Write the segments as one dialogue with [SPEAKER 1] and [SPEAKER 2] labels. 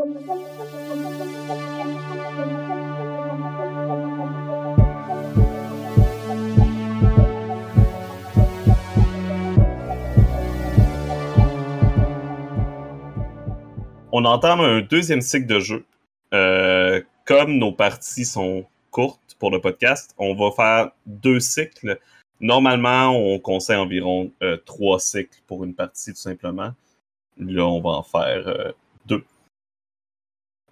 [SPEAKER 1] On entame un deuxième cycle de jeu. Euh, comme nos parties sont courtes pour le podcast, on va faire deux cycles. Normalement, on conseille environ euh, trois cycles pour une partie, tout simplement. Là, on va en faire euh.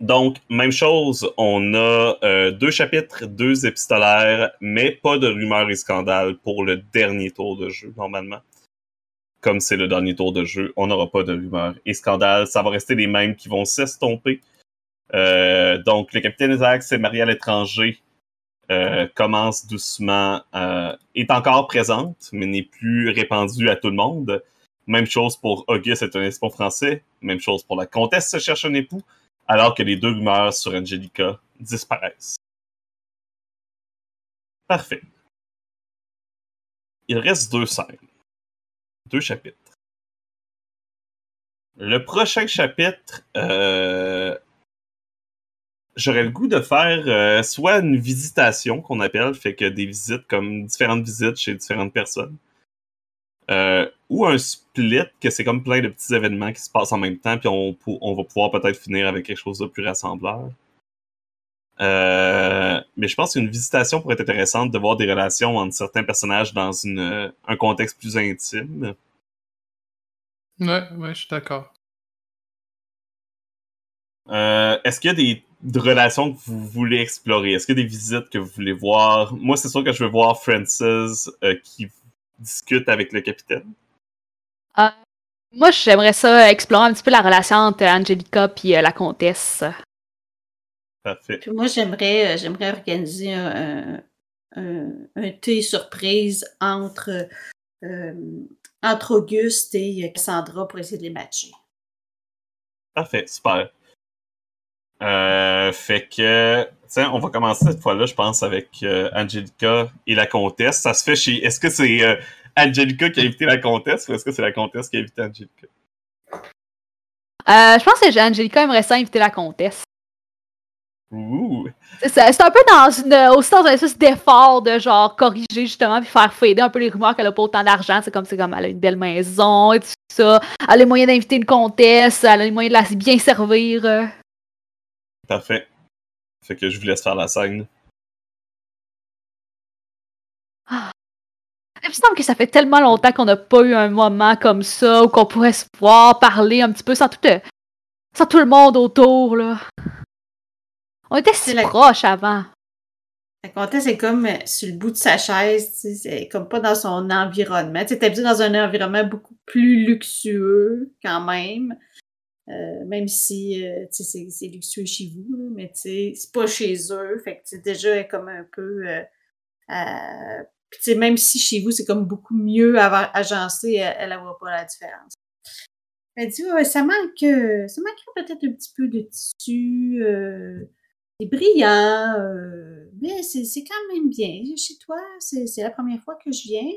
[SPEAKER 1] Donc, même chose, on a euh, deux chapitres, deux épistolaires, mais pas de rumeurs et scandales pour le dernier tour de jeu, normalement. Comme c'est le dernier tour de jeu, on n'aura pas de rumeurs et scandales. Ça va rester les mêmes qui vont s'estomper. Euh, donc, le capitaine Isaac c'est marié à l'étranger. Euh, commence doucement, est encore présente, mais n'est plus répandue à tout le monde. Même chose pour Auguste est un espion français. Même chose pour la comtesse se cherche un époux alors que les deux rumeurs sur Angelica disparaissent. Parfait. Il reste deux scènes. Deux chapitres. Le prochain chapitre, euh, j'aurais le goût de faire euh, soit une visitation qu'on appelle, fait que des visites comme différentes visites chez différentes personnes, euh, ou un split, que c'est comme plein de petits événements qui se passent en même temps, puis on, on va pouvoir peut-être finir avec quelque chose de plus rassembleur. Euh, mais je pense qu'une visitation pourrait être intéressante de voir des relations entre certains personnages dans une, un contexte plus intime.
[SPEAKER 2] Ouais, ouais, je suis d'accord.
[SPEAKER 1] Euh, Est-ce qu'il y a des, relations que vous voulez explorer? Est-ce qu'il y a des visites que vous voulez voir? Moi, c'est sûr que je veux voir Francis euh, qui discute avec le capitaine?
[SPEAKER 3] Euh, moi, j'aimerais ça explorer un petit peu la relation entre Angelica et euh, la comtesse.
[SPEAKER 1] Parfait.
[SPEAKER 4] moi, j'aimerais, euh, j'aimerais organiser un, un, thé surprise entre, entre Auguste et Cassandra pour essayer de les matcher.
[SPEAKER 1] Parfait, super. fait que, tiens, on va commencer cette fois-là, je pense, avec Angelica et la comtesse. Ça se fait chez. Est-ce que c'est Angelica qui a invité la comtesse ou est-ce que c'est la comtesse qui a invité Angelica?
[SPEAKER 3] Euh, je pense que Angelica aimerait ça inviter la comtesse.
[SPEAKER 1] Ouh.
[SPEAKER 3] C'est un peu dans une, aussi dans un espèce d'effort de genre corriger justement puis faire fader un peu les rumeurs qu'elle a pas autant d'argent. C'est comme c'est comme elle a une belle maison et tout ça. Elle a les moyens d'inviter une comtesse, elle a les moyens de la bien servir.
[SPEAKER 1] Parfait. Fait que je vous laisse faire la scène.
[SPEAKER 3] Ah. Il me semble que ça fait tellement longtemps qu'on n'a pas eu un moment comme ça où qu'on pourrait se voir parler un petit peu sans tout, euh, sans tout le monde autour. Là. On était si proches avant.
[SPEAKER 4] La comtesse est comme euh, sur le bout de sa chaise, c'est comme pas dans son environnement. Tu habitué dans un environnement beaucoup plus luxueux quand même. Euh, même si c'est luxueux chez vous, mais c'est pas chez eux. Fait que déjà comme un peu puis, même si chez vous, c'est comme beaucoup mieux agencé, elle, elle voit pas la différence. Elle dit, ça manque, euh, ça manque peut-être un petit peu de tissu, euh, c'est brillant, euh, mais c'est quand même bien. Chez toi, c'est la première fois que je viens.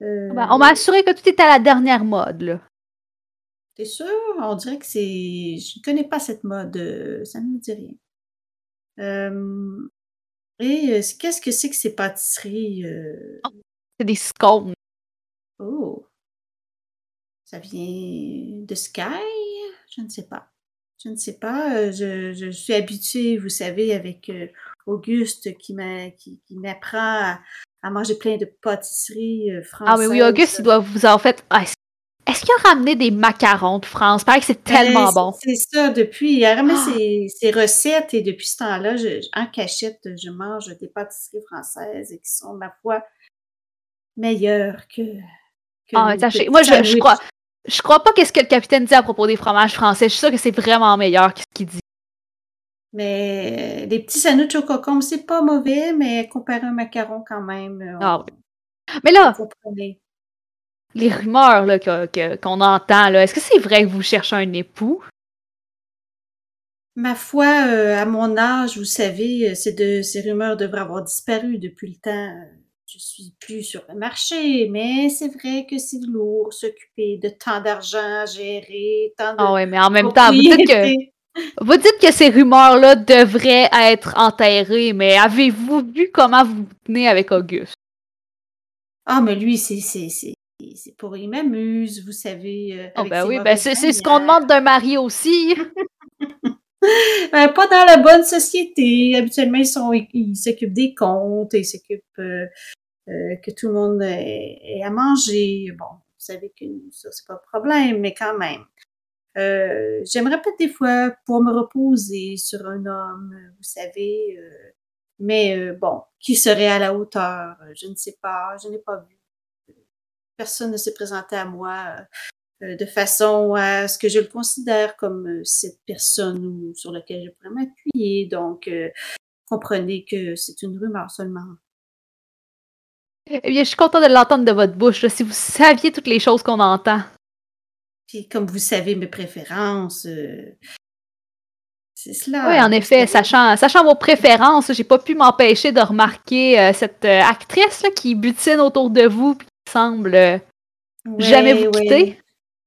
[SPEAKER 3] Euh, on m'a assuré que tout est à la dernière mode, là.
[SPEAKER 4] T'es sûr? On dirait que c'est. Je ne connais pas cette mode. Ça ne me dit rien. Euh, et euh, qu'est-ce que c'est que ces pâtisseries? Euh?
[SPEAKER 3] Oh, c'est des scones.
[SPEAKER 4] Oh! Ça vient de Sky? Je ne sais pas. Je ne sais pas. Euh, je, je suis habituée, vous savez, avec Auguste qui m'apprend à, manger plein de pâtisseries françaises.
[SPEAKER 3] Ah oui, oui, Auguste, il doit vous en fait. Ah, est-ce qu'il a ramené des macarons de France? Paraît que c'est tellement bon.
[SPEAKER 4] C'est ça, depuis, il a ramené ah! ses, recettes et depuis ce temps-là, en cachette, je mange des pâtisseries françaises qui sont, ma foi, meilleures que.
[SPEAKER 3] ah, moi, je, je, crois. Je crois pas qu'est-ce que le capitaine dit à propos des fromages français. Je suis sûre que c'est vraiment meilleur que ce qu'il dit.
[SPEAKER 4] Mais les petits sandwichs au cocombe, c'est pas mauvais, mais comparé à un macaron quand même.
[SPEAKER 3] Euh, ah oui. Mais là, les rumeurs là, qu'on entend, là, est-ce que c'est vrai que vous cherchez un époux?
[SPEAKER 4] Ma foi, euh, à mon âge, vous savez, euh, ces, de, ces rumeurs devraient avoir disparu depuis le temps. Je suis plus sur le marché, mais c'est vrai que c'est lourd s'occuper de tant d'argent à gérer, tant de.
[SPEAKER 3] Ah ouais, mais en même temps, peut-être que. Vous dites que ces rumeurs-là devraient être enterrées, mais avez-vous vu comment vous vous tenez avec Auguste?
[SPEAKER 4] Ah, mais lui, c'est c'est c'est pour il m'amuse, vous savez. euh,
[SPEAKER 3] Oh ben oui, ben c'est c'est ce qu'on
[SPEAKER 4] manières.
[SPEAKER 3] demande d'un mari aussi.
[SPEAKER 4] Euh, pas dans la bonne société. Habituellement, ils sont ils s'occupent des comptes, ils s'occupent euh, euh, que tout le monde ait, ait à manger. Bon, vous savez que ça, c'est pas un problème, mais quand même. Euh, J'aimerais peut-être des fois pouvoir me reposer sur un homme, vous savez. euh, mais euh, bon, qui serait à la hauteur? Je ne sais pas, je n'ai pas vu. Personne ne s'est présenté à moi euh, de façon à ce que je le considère comme euh, cette personne ou- sur laquelle je pourrais m'appuyer. Donc, euh, comprenez que c'est une rumeur seulement.
[SPEAKER 3] Eh bien, je suis contente de l'entendre de votre bouche. là. Si vous saviez toutes les choses qu'on entend.
[SPEAKER 4] Puis, comme vous savez mes préférences, euh, c'est cela.
[SPEAKER 3] oui, en effet, sachant, sachant vos préférences, j'ai pas pu m'empêcher de remarquer euh, cette euh, actrice là, qui butine autour de vous puis semble euh, jamais vous quitter.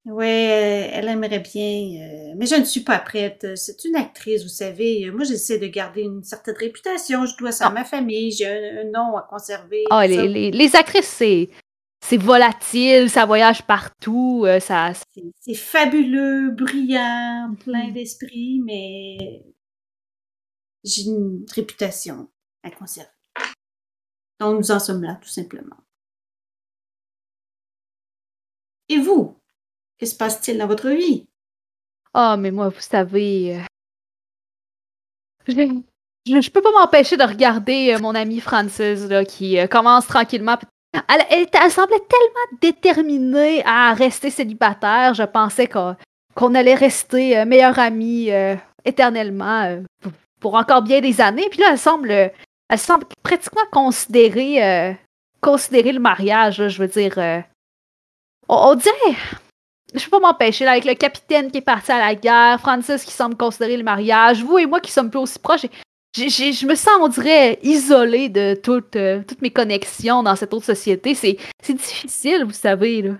[SPEAKER 4] Oui, elle aimerait bien, euh, mais je ne suis pas prête. C'est une actrice, vous savez. Moi, j'essaie de garder une certaine réputation. Je dois ça à
[SPEAKER 3] Ah.
[SPEAKER 4] ma famille. J'ai un, un nom à conserver.
[SPEAKER 3] Ah, les, les, les actrices, c'est. C'est volatile, ça voyage partout, euh, ça,
[SPEAKER 4] C'est fabuleux, brillant, plein
[SPEAKER 3] Mhm.
[SPEAKER 4] d'esprit, mais j'ai une réputation à conserver. Donc, nous en sommes là, tout simplement. Et vous? Que se passe-t-il dans votre vie?
[SPEAKER 3] Ah, mais moi, vous savez. euh, Je, je, peux pas m'empêcher de regarder euh, mon amie Frances, là, qui euh, commence tranquillement. Elle, elle, elle semblait tellement déterminée à rester célibataire. Je pensais qu'on allait rester meilleure amie éternellement pour, encore bien des années. Puis là, elle semble, elle semble pratiquement considérer, considérer le mariage. je veux dire, on, dirait je peux pas m'empêcher, avec le capitaine qui est parti à la guerre, Francis qui semble considérer le mariage, vous et moi qui sommes plus aussi proches. je me sens, on dirait, isolée de toutes, euh, mes connexions dans cette autre société. C'est difficile, vous savez. Là.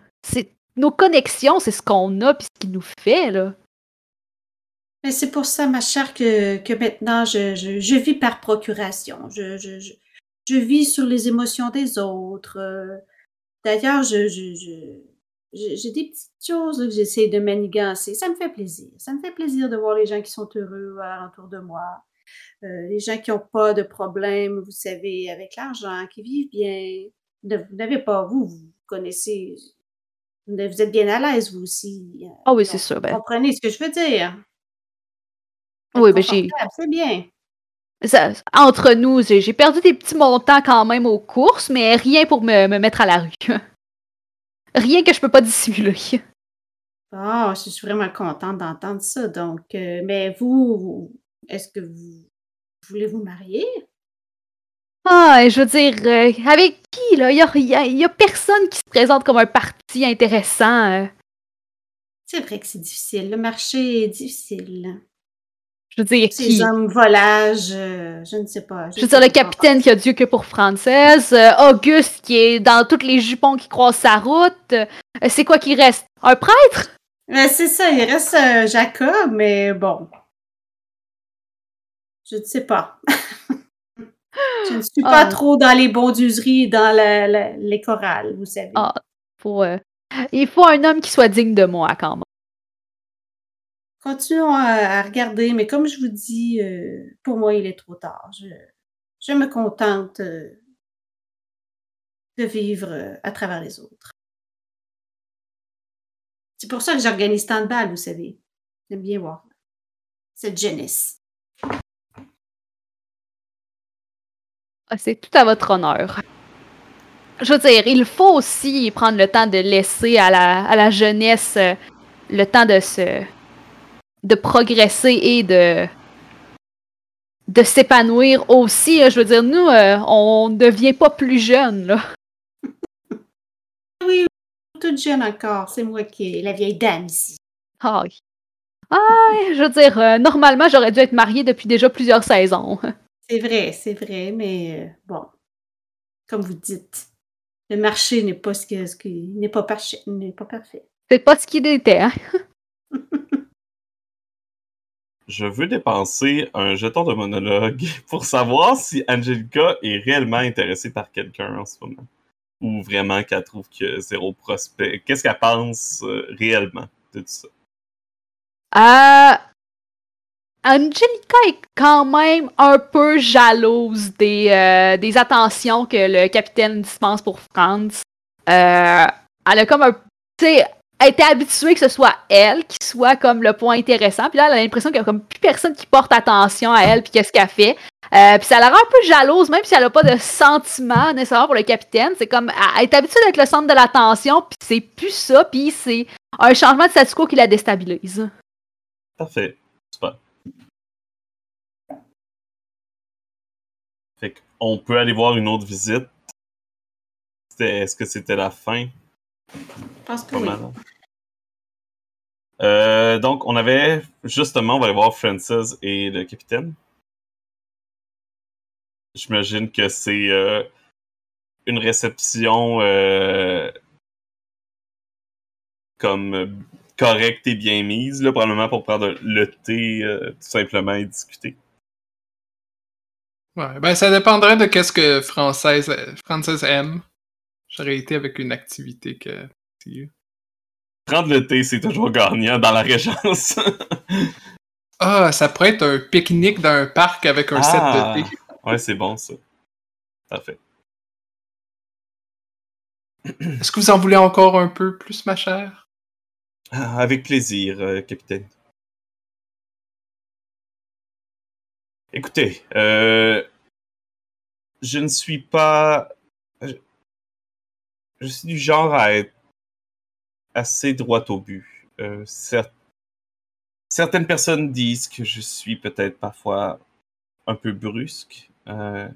[SPEAKER 3] Nos connexions, c'est ce qu'on a puis ce qui nous fait. Là.
[SPEAKER 4] Mais c'est pour ça, ma chère, que, maintenant, je, je, vis par procuration. Je, je, je, vis sur les émotions des autres. Euh, D'ailleurs, je, j'ai des petites choses que j'essaie de manigancer. Ça me fait plaisir. Ça me fait plaisir de voir les gens qui sont heureux autour de moi. Euh, les gens qui n'ont pas de problème, vous savez, avec l'argent, qui vivent bien. Ne- Vous n'avez pas, vous, vous connaissez, vous êtes bien à l'aise, vous aussi.
[SPEAKER 3] Ah oui,
[SPEAKER 4] Donc,
[SPEAKER 3] c'est sûr.
[SPEAKER 4] Vous
[SPEAKER 3] Ben,
[SPEAKER 4] comprenez ce que je veux dire?
[SPEAKER 3] oui, ben j'ai.
[SPEAKER 4] C'est bien.
[SPEAKER 3] ça- entre nous, j'ai j'ai perdu des petits montants quand même aux courses, mais rien pour me, me mettre à la rue. rien que je peux pas dissimuler.
[SPEAKER 4] Ah, je suis vraiment contente d'entendre ça. Donc, euh, mais vous, vous- est-ce que vous voulez vous marier?
[SPEAKER 3] Ah, je veux dire, euh, avec qui, là? Il y a, y a- y a personne qui se présente comme un parti intéressant. euh.
[SPEAKER 4] C'est vrai que c'est difficile. Le marché est difficile.
[SPEAKER 3] Je veux dire,
[SPEAKER 4] Ces
[SPEAKER 3] qui?
[SPEAKER 4] hommes volages, euh, je ne sais pas.
[SPEAKER 3] Je veux dire, le capitaine qui a Dieu que pour Française, euh, Auguste qui est dans tous les jupons qui croisent sa route. euh, c'est quoi qui reste? Un prêtre?
[SPEAKER 4] C'est ça, il reste Jacob, mais bon. Je ne sais pas. je ne suis pas
[SPEAKER 3] Ah.
[SPEAKER 4] trop dans les bonduseries, dans la- la- les chorales, vous savez.
[SPEAKER 3] Ah, faut, il faut un homme qui soit digne de moi, quand même.
[SPEAKER 4] Continuons à, regarder, mais comme je vous dis, euh, pour moi, il est trop tard. Je, me contente euh, de vivre euh, à travers les autres. C'est pour ça que j'organise tant de balles, vous savez. J'aime bien voir cette jeunesse.
[SPEAKER 3] Ah, C'est tout à votre honneur. Je veux dire, il faut aussi prendre le temps de laisser à la, jeunesse le temps de se. De progresser et de. de s'épanouir aussi. Je veux dire, nous, euh, on ne devient pas plus jeune, là.
[SPEAKER 4] Oui, toute jeune encore. C'est moi qui est la vieille dame ici.
[SPEAKER 3] Ah, oui. Ah, je veux dire, euh, normalement, j'aurais dû être mariée depuis déjà plusieurs saisons.
[SPEAKER 4] C'est vrai, c'est vrai, mais euh, bon, comme vous dites, le marché n'est pas ce que, ce qui n'est pas parfait, n'est pas parfait.
[SPEAKER 3] C'est pas ce qu'il était, hein?
[SPEAKER 1] Je veux dépenser un jeton de monologue pour savoir si Angelica est réellement intéressée par quelqu'un en ce moment. Ou vraiment qu'elle trouve que zéro prospect. Qu'est-ce qu'elle pense euh, réellement de tout ça?
[SPEAKER 3] Euh, Angelica est quand même un peu jalouse des, euh, des attentions que le capitaine dispense pour Franz. Euh, elle a comme un. Tu sais, était habituée que ce soit elle qui soit comme le point intéressant. Puis là, elle a l'impression qu'il y a comme plus personne qui porte attention à elle puis qu'est-ce qu'elle fait. Euh, puis ça la rend un peu jalouse, même si elle n'a pas de sentiment nécessairement pour le capitaine. C'est comme, elle est habituée d'être le centre de l'attention, puis c'est plus ça, puis c'est un changement de statu quo qui la déstabilise.
[SPEAKER 1] Parfait. Super. Fait qu'on peut aller voir une autre visite. Est-ce que c'était la fin?
[SPEAKER 4] Je pense que
[SPEAKER 1] Pas
[SPEAKER 4] oui.
[SPEAKER 1] Euh, donc, on avait justement, on va aller voir Francis et le capitaine. J'imagine que c'est euh, une réception euh, comme correcte et bien mise, là, probablement pour prendre le thé euh, tout simplement et discuter.
[SPEAKER 2] Ouais, ben ça dépendrait de qu'est-ce que Française, Française aime. J'aurais été avec une activité que.
[SPEAKER 1] Prendre le thé, c'est toujours gagnant dans la régence.
[SPEAKER 2] Ah, ça pourrait être un pique-nique dans un parc avec un
[SPEAKER 1] Ah.
[SPEAKER 2] set de thé.
[SPEAKER 1] ouais, c'est bon ça. Parfait.
[SPEAKER 2] Est-ce que vous en voulez encore un peu plus, ma chère?
[SPEAKER 1] Ah, Avec plaisir, euh, capitaine. Écoutez, euh, je ne suis pas. Je, suis du genre à être assez droit au but. Euh, cer- certaines personnes disent que je suis peut-être parfois un peu brusque, euh,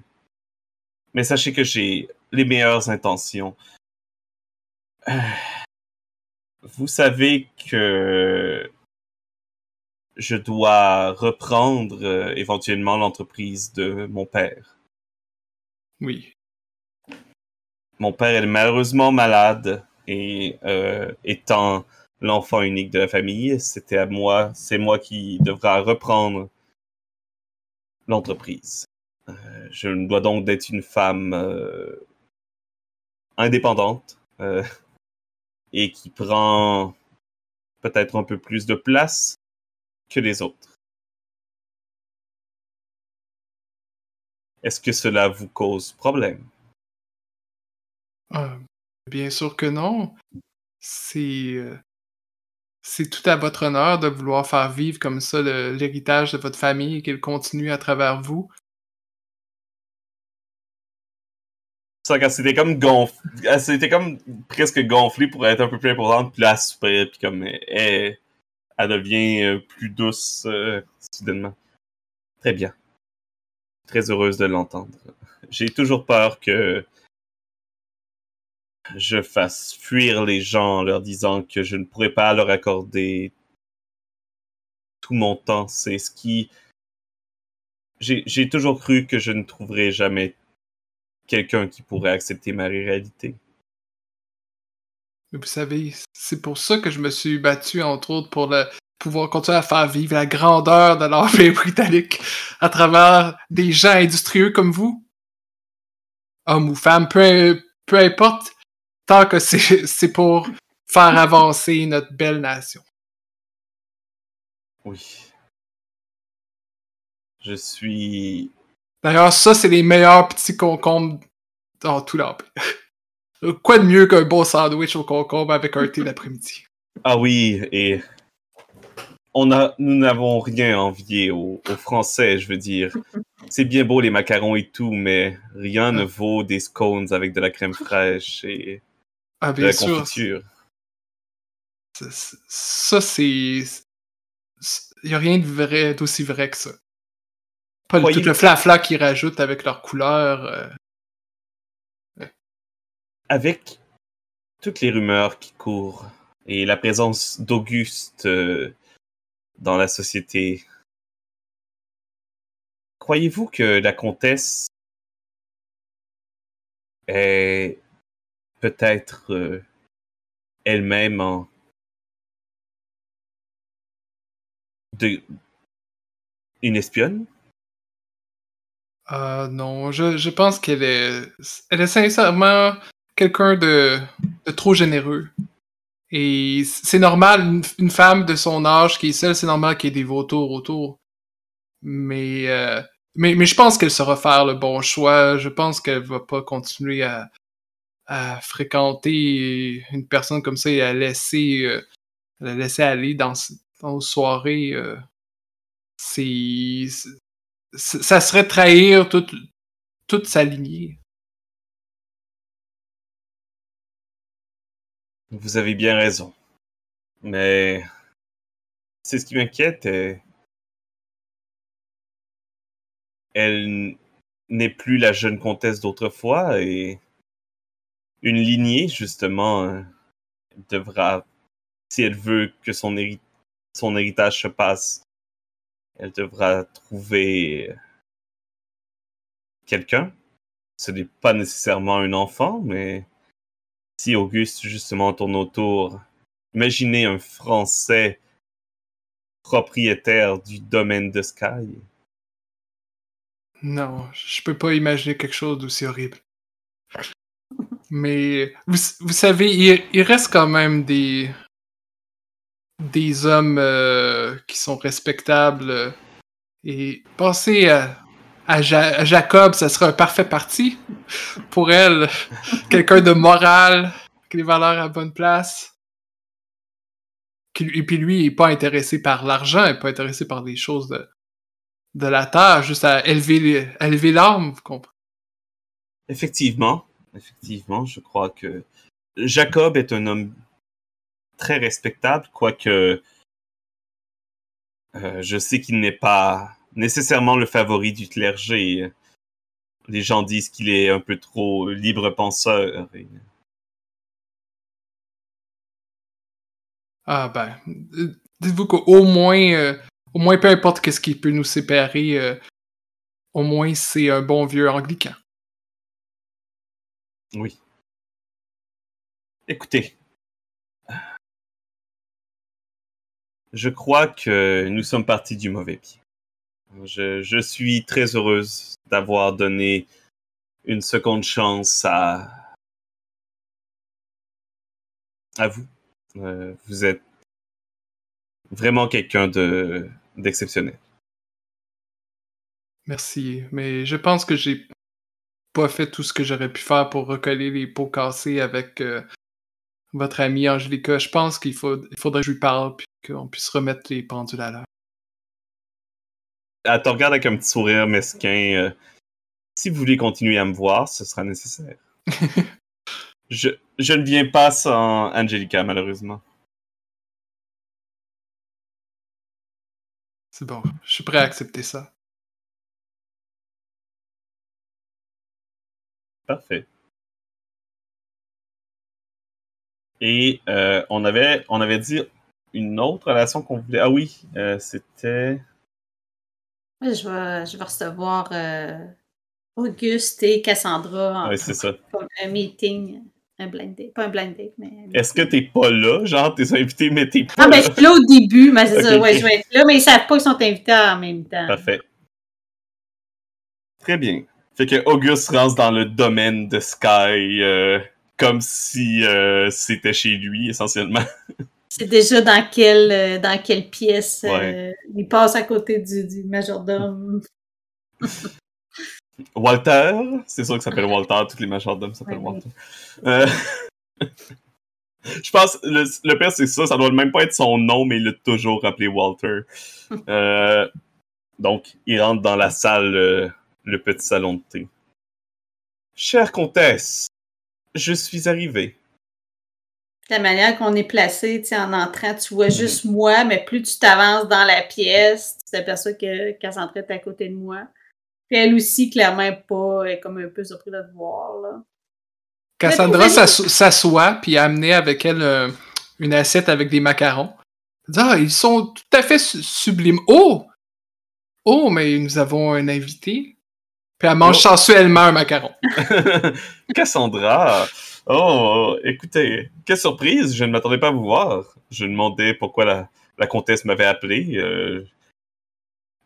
[SPEAKER 1] mais sachez que j'ai les meilleures intentions. Euh, vous savez que je dois reprendre éventuellement l'entreprise de mon père.
[SPEAKER 2] Oui.
[SPEAKER 1] Mon père est malheureusement malade et euh, étant l'enfant unique de la famille, c'était à moi, c'est moi qui devra reprendre l'entreprise. Euh, je me dois donc d'être une femme euh, indépendante euh, et qui prend peut-être un peu plus de place que les autres. Est-ce que cela vous cause problème?
[SPEAKER 2] Ah, bien sûr que non. C'est. euh, C'est tout à votre honneur de vouloir faire vivre comme ça l'héritage de votre famille et qu'il continue à travers vous.
[SPEAKER 1] Ça, quand c'était comme gonflé, c'était comme presque gonflé pour être un peu plus importante, puis là, elle puis comme elle, devient euh, plus douce euh, soudainement. Très bien. Très heureuse de l'entendre. J'ai toujours peur que je fasse fuir les gens en leur disant que je ne pourrais pas leur accorder tout mon temps. C'est ce qui... J'ai toujours cru que je ne trouverais jamais quelqu'un qui pourrait accepter ma réalité.
[SPEAKER 2] Vous savez, c'est pour ça que je me suis battu, entre autres, pour le, pouvoir continuer à faire vivre la grandeur de l'Empire britannique à travers des gens industrieux comme vous. Hommes ou femmes, peu, peu importe, tant que c'est pour faire avancer notre belle nation.
[SPEAKER 1] Oui. Je suis...
[SPEAKER 2] D'ailleurs, ça, c'est les meilleurs petits concombres dans tout l'Empire. Quoi de mieux qu'un bon sandwich au concombre avec un thé l'après-midi?
[SPEAKER 1] Ah oui, et on a, nous n'avons rien à envier aux, aux Français, je veux dire. C'est bien beau les macarons et tout, mais rien ne vaut des scones avec de la crème fraîche et
[SPEAKER 2] Ah,
[SPEAKER 1] de
[SPEAKER 2] bien
[SPEAKER 1] la
[SPEAKER 2] sûr.
[SPEAKER 1] confiture.
[SPEAKER 2] Ça, c'est- Ça, c'est. Il n'y a rien de vrai, d'aussi vrai que ça. Pas le-
[SPEAKER 1] Croyez-
[SPEAKER 2] tout le flafla qu'ils rajoutent avec leurs couleurs. euh,
[SPEAKER 1] Avec toutes les rumeurs qui courent et la présence d'Auguste euh, dans la société, croyez-vous que la comtesse est peut-être euh, elle-même en de une espionne?
[SPEAKER 2] Ah non, je, je pense qu'elle est, elle est sincèrement quelqu'un de, de trop généreux. Et c'est normal, une, une femme de son âge qui est seule, c'est normal qu'il y ait des vautours autour. Mais, euh, mais, mais je pense qu'elle saura faire le bon choix. Je pense qu'elle va pas continuer à, à fréquenter une personne comme ça et à laisser, euh, laisser aller dans, dans soirée. euh, c'est, ça serait trahir toute, toute sa lignée.
[SPEAKER 1] Vous avez bien raison. Mais c'est ce qui m'inquiète. Elle n'est plus la jeune comtesse d'autrefois et une lignée, justement, euh, devra, si elle veut que son, héri- son héritage se passe, elle devra trouver euh, quelqu'un. Ce n'est pas nécessairement un enfant, mais si Auguste justement tourne autour, imaginez un Français propriétaire du domaine de Sky.
[SPEAKER 2] Non, je peux pas imaginer quelque chose d'aussi horrible. Mais vous, vous savez, il, il reste quand même des des hommes euh, qui sont respectables. et penser à, à, Ja- à Jacob, ça serait un parfait parti pour elle. Quelqu'un de moral, qui a les valeurs à bonne place. Et puis lui, il est pas intéressé par l'argent, il est pas intéressé par des choses de, de la terre, juste à élever, les- à élever l'âme, vous comprenez?
[SPEAKER 1] Effectivement, effectivement, je crois que Jacob est un homme très respectable, quoique euh, je sais qu'il n'est pas nécessairement le favori du clergé. Les gens disent qu'il est un peu trop libre penseur.
[SPEAKER 2] Ah ben, dites-vous qu'au moins, euh, au moins peu importe qu'est-ce qui peut nous séparer, euh, au moins c'est un bon vieux anglican.
[SPEAKER 1] Oui. Écoutez. Je crois que nous sommes partis du mauvais pied. Je, suis très heureuse d'avoir donné une seconde chance à, à vous. Euh, vous êtes vraiment quelqu'un de d'exceptionnel.
[SPEAKER 2] Merci, mais je pense que j'ai pas fait tout ce que j'aurais pu faire pour recoller les pots cassés avec euh, votre amie Angelica. Je pense qu'il faut, il faudrait que je lui parle puis qu'on puisse remettre les pendules à l'heure.
[SPEAKER 1] Elle te regarde avec un petit sourire mesquin. euh, si vous voulez continuer à me voir, ce sera nécessaire. je, je ne viens pas sans Angelica, malheureusement.
[SPEAKER 2] C'est bon, je suis prêt à accepter ça.
[SPEAKER 1] Parfait. Et euh, on, avait, on avait dit une autre relation qu'on voulait. Ah oui, euh, c'était.
[SPEAKER 4] Je vais, je vais recevoir euh, Auguste et Cassandra en
[SPEAKER 1] Ouais, c'est ça.
[SPEAKER 4] comme un meeting, un blind date. Pas un blind date, mais.
[SPEAKER 1] Est-ce que t'es pas là? Genre, t'es invité, mais t'es pas
[SPEAKER 4] Ah, ben, je suis là au début, mais c'est ça, ouais, je vais être là, mais ils savent pas qu'ils sont invités en même temps.
[SPEAKER 1] Parfait. Très bien. Fait que Auguste rentre dans le domaine de Sky euh, comme si euh, c'était chez lui, essentiellement.
[SPEAKER 4] C'est déjà dans quelle, euh, dans quelle pièce
[SPEAKER 1] Ouais.
[SPEAKER 4] il passe à côté du, du majordome.
[SPEAKER 1] Walter, c'est sûr que ça s'appelle Walter, tous les majordomes s'appellent
[SPEAKER 4] Ouais,
[SPEAKER 1] Walter. Je pense, le, le pire c'est ça, ça doit même pas être son nom, mais il l'a toujours appelé Walter. Euh, donc, il rentre dans la salle, euh, le petit salon de thé. Chère comtesse, je suis arrivé.
[SPEAKER 4] La manière qu'on est placé, tu sais, en entrant, tu vois
[SPEAKER 1] Mhm.
[SPEAKER 4] juste moi, mais plus tu t'avances dans la pièce, tu t'aperçois que Cassandra est à côté de moi. Puis elle aussi, clairement, pas, est comme un peu surprise de te voir, là.
[SPEAKER 2] Cassandra s'assoit, puis a amené avec elle euh, une assiette avec des macarons. Elle dit, Ah, ils sont tout à fait su- sublimes. Oh! Oh, mais nous avons un invité. Puis elle mange
[SPEAKER 1] Oh.
[SPEAKER 2] sensuellement un macaron.
[SPEAKER 1] Cassandra, oh, écoutez, quelle surprise, je ne m'attendais pas à vous voir. Je demandais pourquoi la, la comtesse m'avait appelé. euh,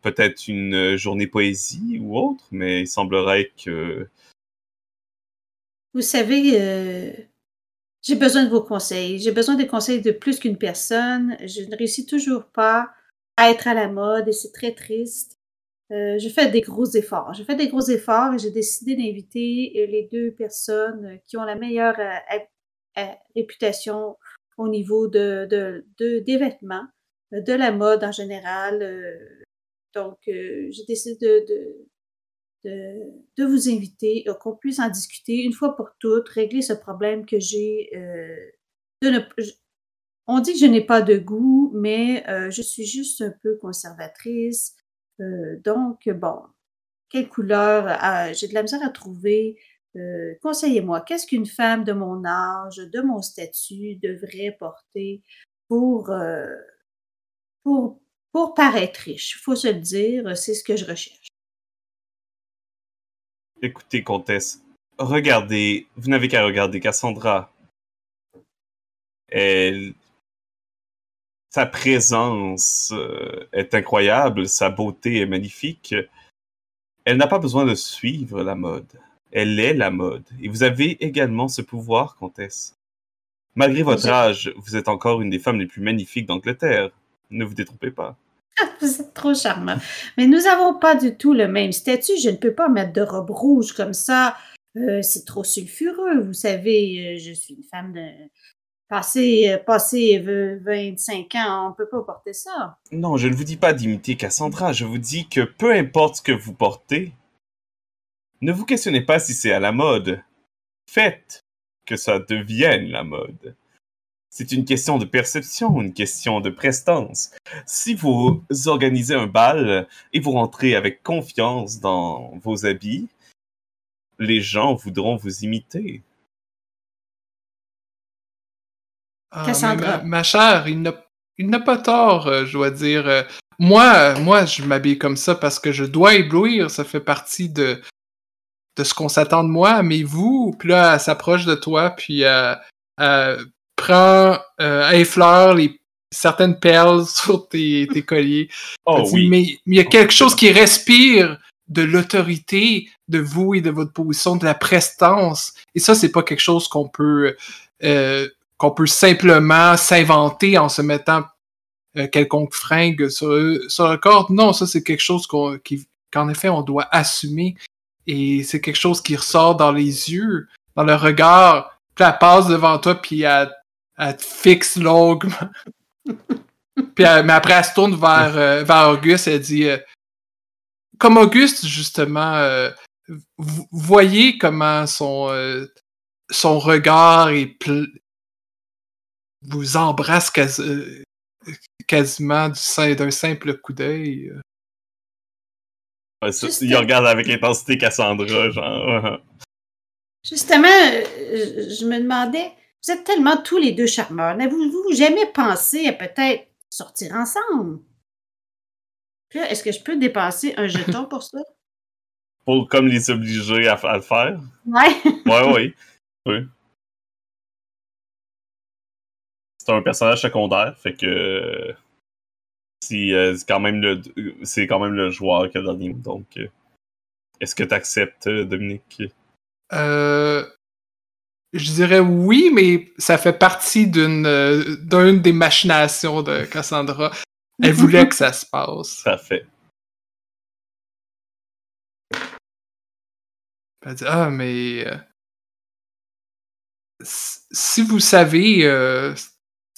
[SPEAKER 1] peut-être une journée poésie ou autre, mais il semblerait que...
[SPEAKER 4] Vous savez, euh, j'ai besoin de vos conseils. J'ai besoin des conseils de plus qu'une personne. Je ne réussis toujours pas à être à la mode et c'est très triste. Euh, je fais des gros efforts. Je fais des gros efforts et j'ai décidé d'inviter euh, les deux personnes qui ont la meilleure réputation au niveau de, de, des vêtements, de la mode en général. donc, j'ai décidé de, de, vous inviter, euh, qu'on puisse en discuter une fois pour toutes, régler ce problème que j'ai euh, on dit que je n'ai pas de goût, mais euh, je suis juste un peu conservatrice. Donc, bon, quelle couleur j'ai de la misère à trouver. Conseillez-moi, qu'est-ce qu'une femme de mon âge, de mon statut devrait porter pour, pour, pour paraître riche? Il faut se le dire, c'est ce que je recherche.
[SPEAKER 1] Écoutez, comtesse, regardez, vous n'avez qu'à regarder Cassandra. Elle... Sa présence euh, est incroyable, sa beauté est magnifique. Elle n'a pas besoin de suivre la mode. Elle est la mode. Et vous avez également ce pouvoir, comtesse. Malgré votre âge, vous êtes encore une des femmes les plus magnifiques d'Angleterre. Ne vous détrompez pas.
[SPEAKER 4] Vous êtes trop charmant. Mais nous n'avons pas du tout le même statut. Je ne peux pas mettre de robe rouge comme ça. Euh, c'est trop sulfureux. Vous savez, euh, je suis une femme de. Passé, passé 25 ans, on peut pas porter ça.
[SPEAKER 1] Non, je ne vous dis pas d'imiter Cassandra. Je vous dis que peu importe ce que vous portez, ne vous questionnez pas si c'est à la mode. Faites que ça devienne la mode. C'est une question de perception, une question de prestance. Si vous organisez un bal et vous rentrez avec confiance dans vos habits, les gens voudront vous imiter.
[SPEAKER 2] Ah, ma, chère, il n'a pas tort, euh, je dois dire. Euh, moi, moi, je m'habille comme ça parce que je dois éblouir. Ça fait partie de, de ce qu'on s'attend de moi. Mais vous, puis là, elle s'approche de toi, puis euh, prends, euh, effleure les, certaines perles sur tes, tes colliers.
[SPEAKER 1] Oh, oui.
[SPEAKER 2] Mais il y a quelque chose qui respire de l'autorité de vous et de votre position, de la prestance. Et ça, c'est pas quelque chose qu'on peut euh, qu'on peut simplement s'inventer en se mettant euh, quelconque fringue sur, sur le corps. Non, ça, c'est quelque chose qu'en effet, on doit assumer. Et c'est quelque chose qui ressort dans les yeux, dans le regard. Puis elle passe devant toi, puis elle elle te fixe longuement. Puis, mais après, elle se tourne vers, euh, vers Auguste et elle dit euh, Comme Auguste, justement, euh, vous voyez comment son, son regard est vous embrasse quasiment d'un simple coup d'œil.
[SPEAKER 1] il regarde avec intensité Cassandra, genre.
[SPEAKER 4] Justement, je me demandais, vous êtes tellement tous les deux charmeurs. N'avez-vous jamais pensé à peut-être sortir ensemble? Est-ce que je peux dépenser un jeton pour ça?
[SPEAKER 1] Pour comme les obliger à, le faire?
[SPEAKER 4] Ouais.
[SPEAKER 1] ouais, oui. Oui. C'est un personnage secondaire, fait que euh, c'est quand même le c'est quand même le joueur qui a donné. Donc, euh, est-ce que tu acceptes, euh, Dominique?
[SPEAKER 2] Euh, je dirais oui, mais ça fait partie d'une d'une des machinations de Cassandra. Elle voulait que ça se passe.
[SPEAKER 1] Parfait.
[SPEAKER 2] Elle dit Ah, mais. Si vous savez. Euh,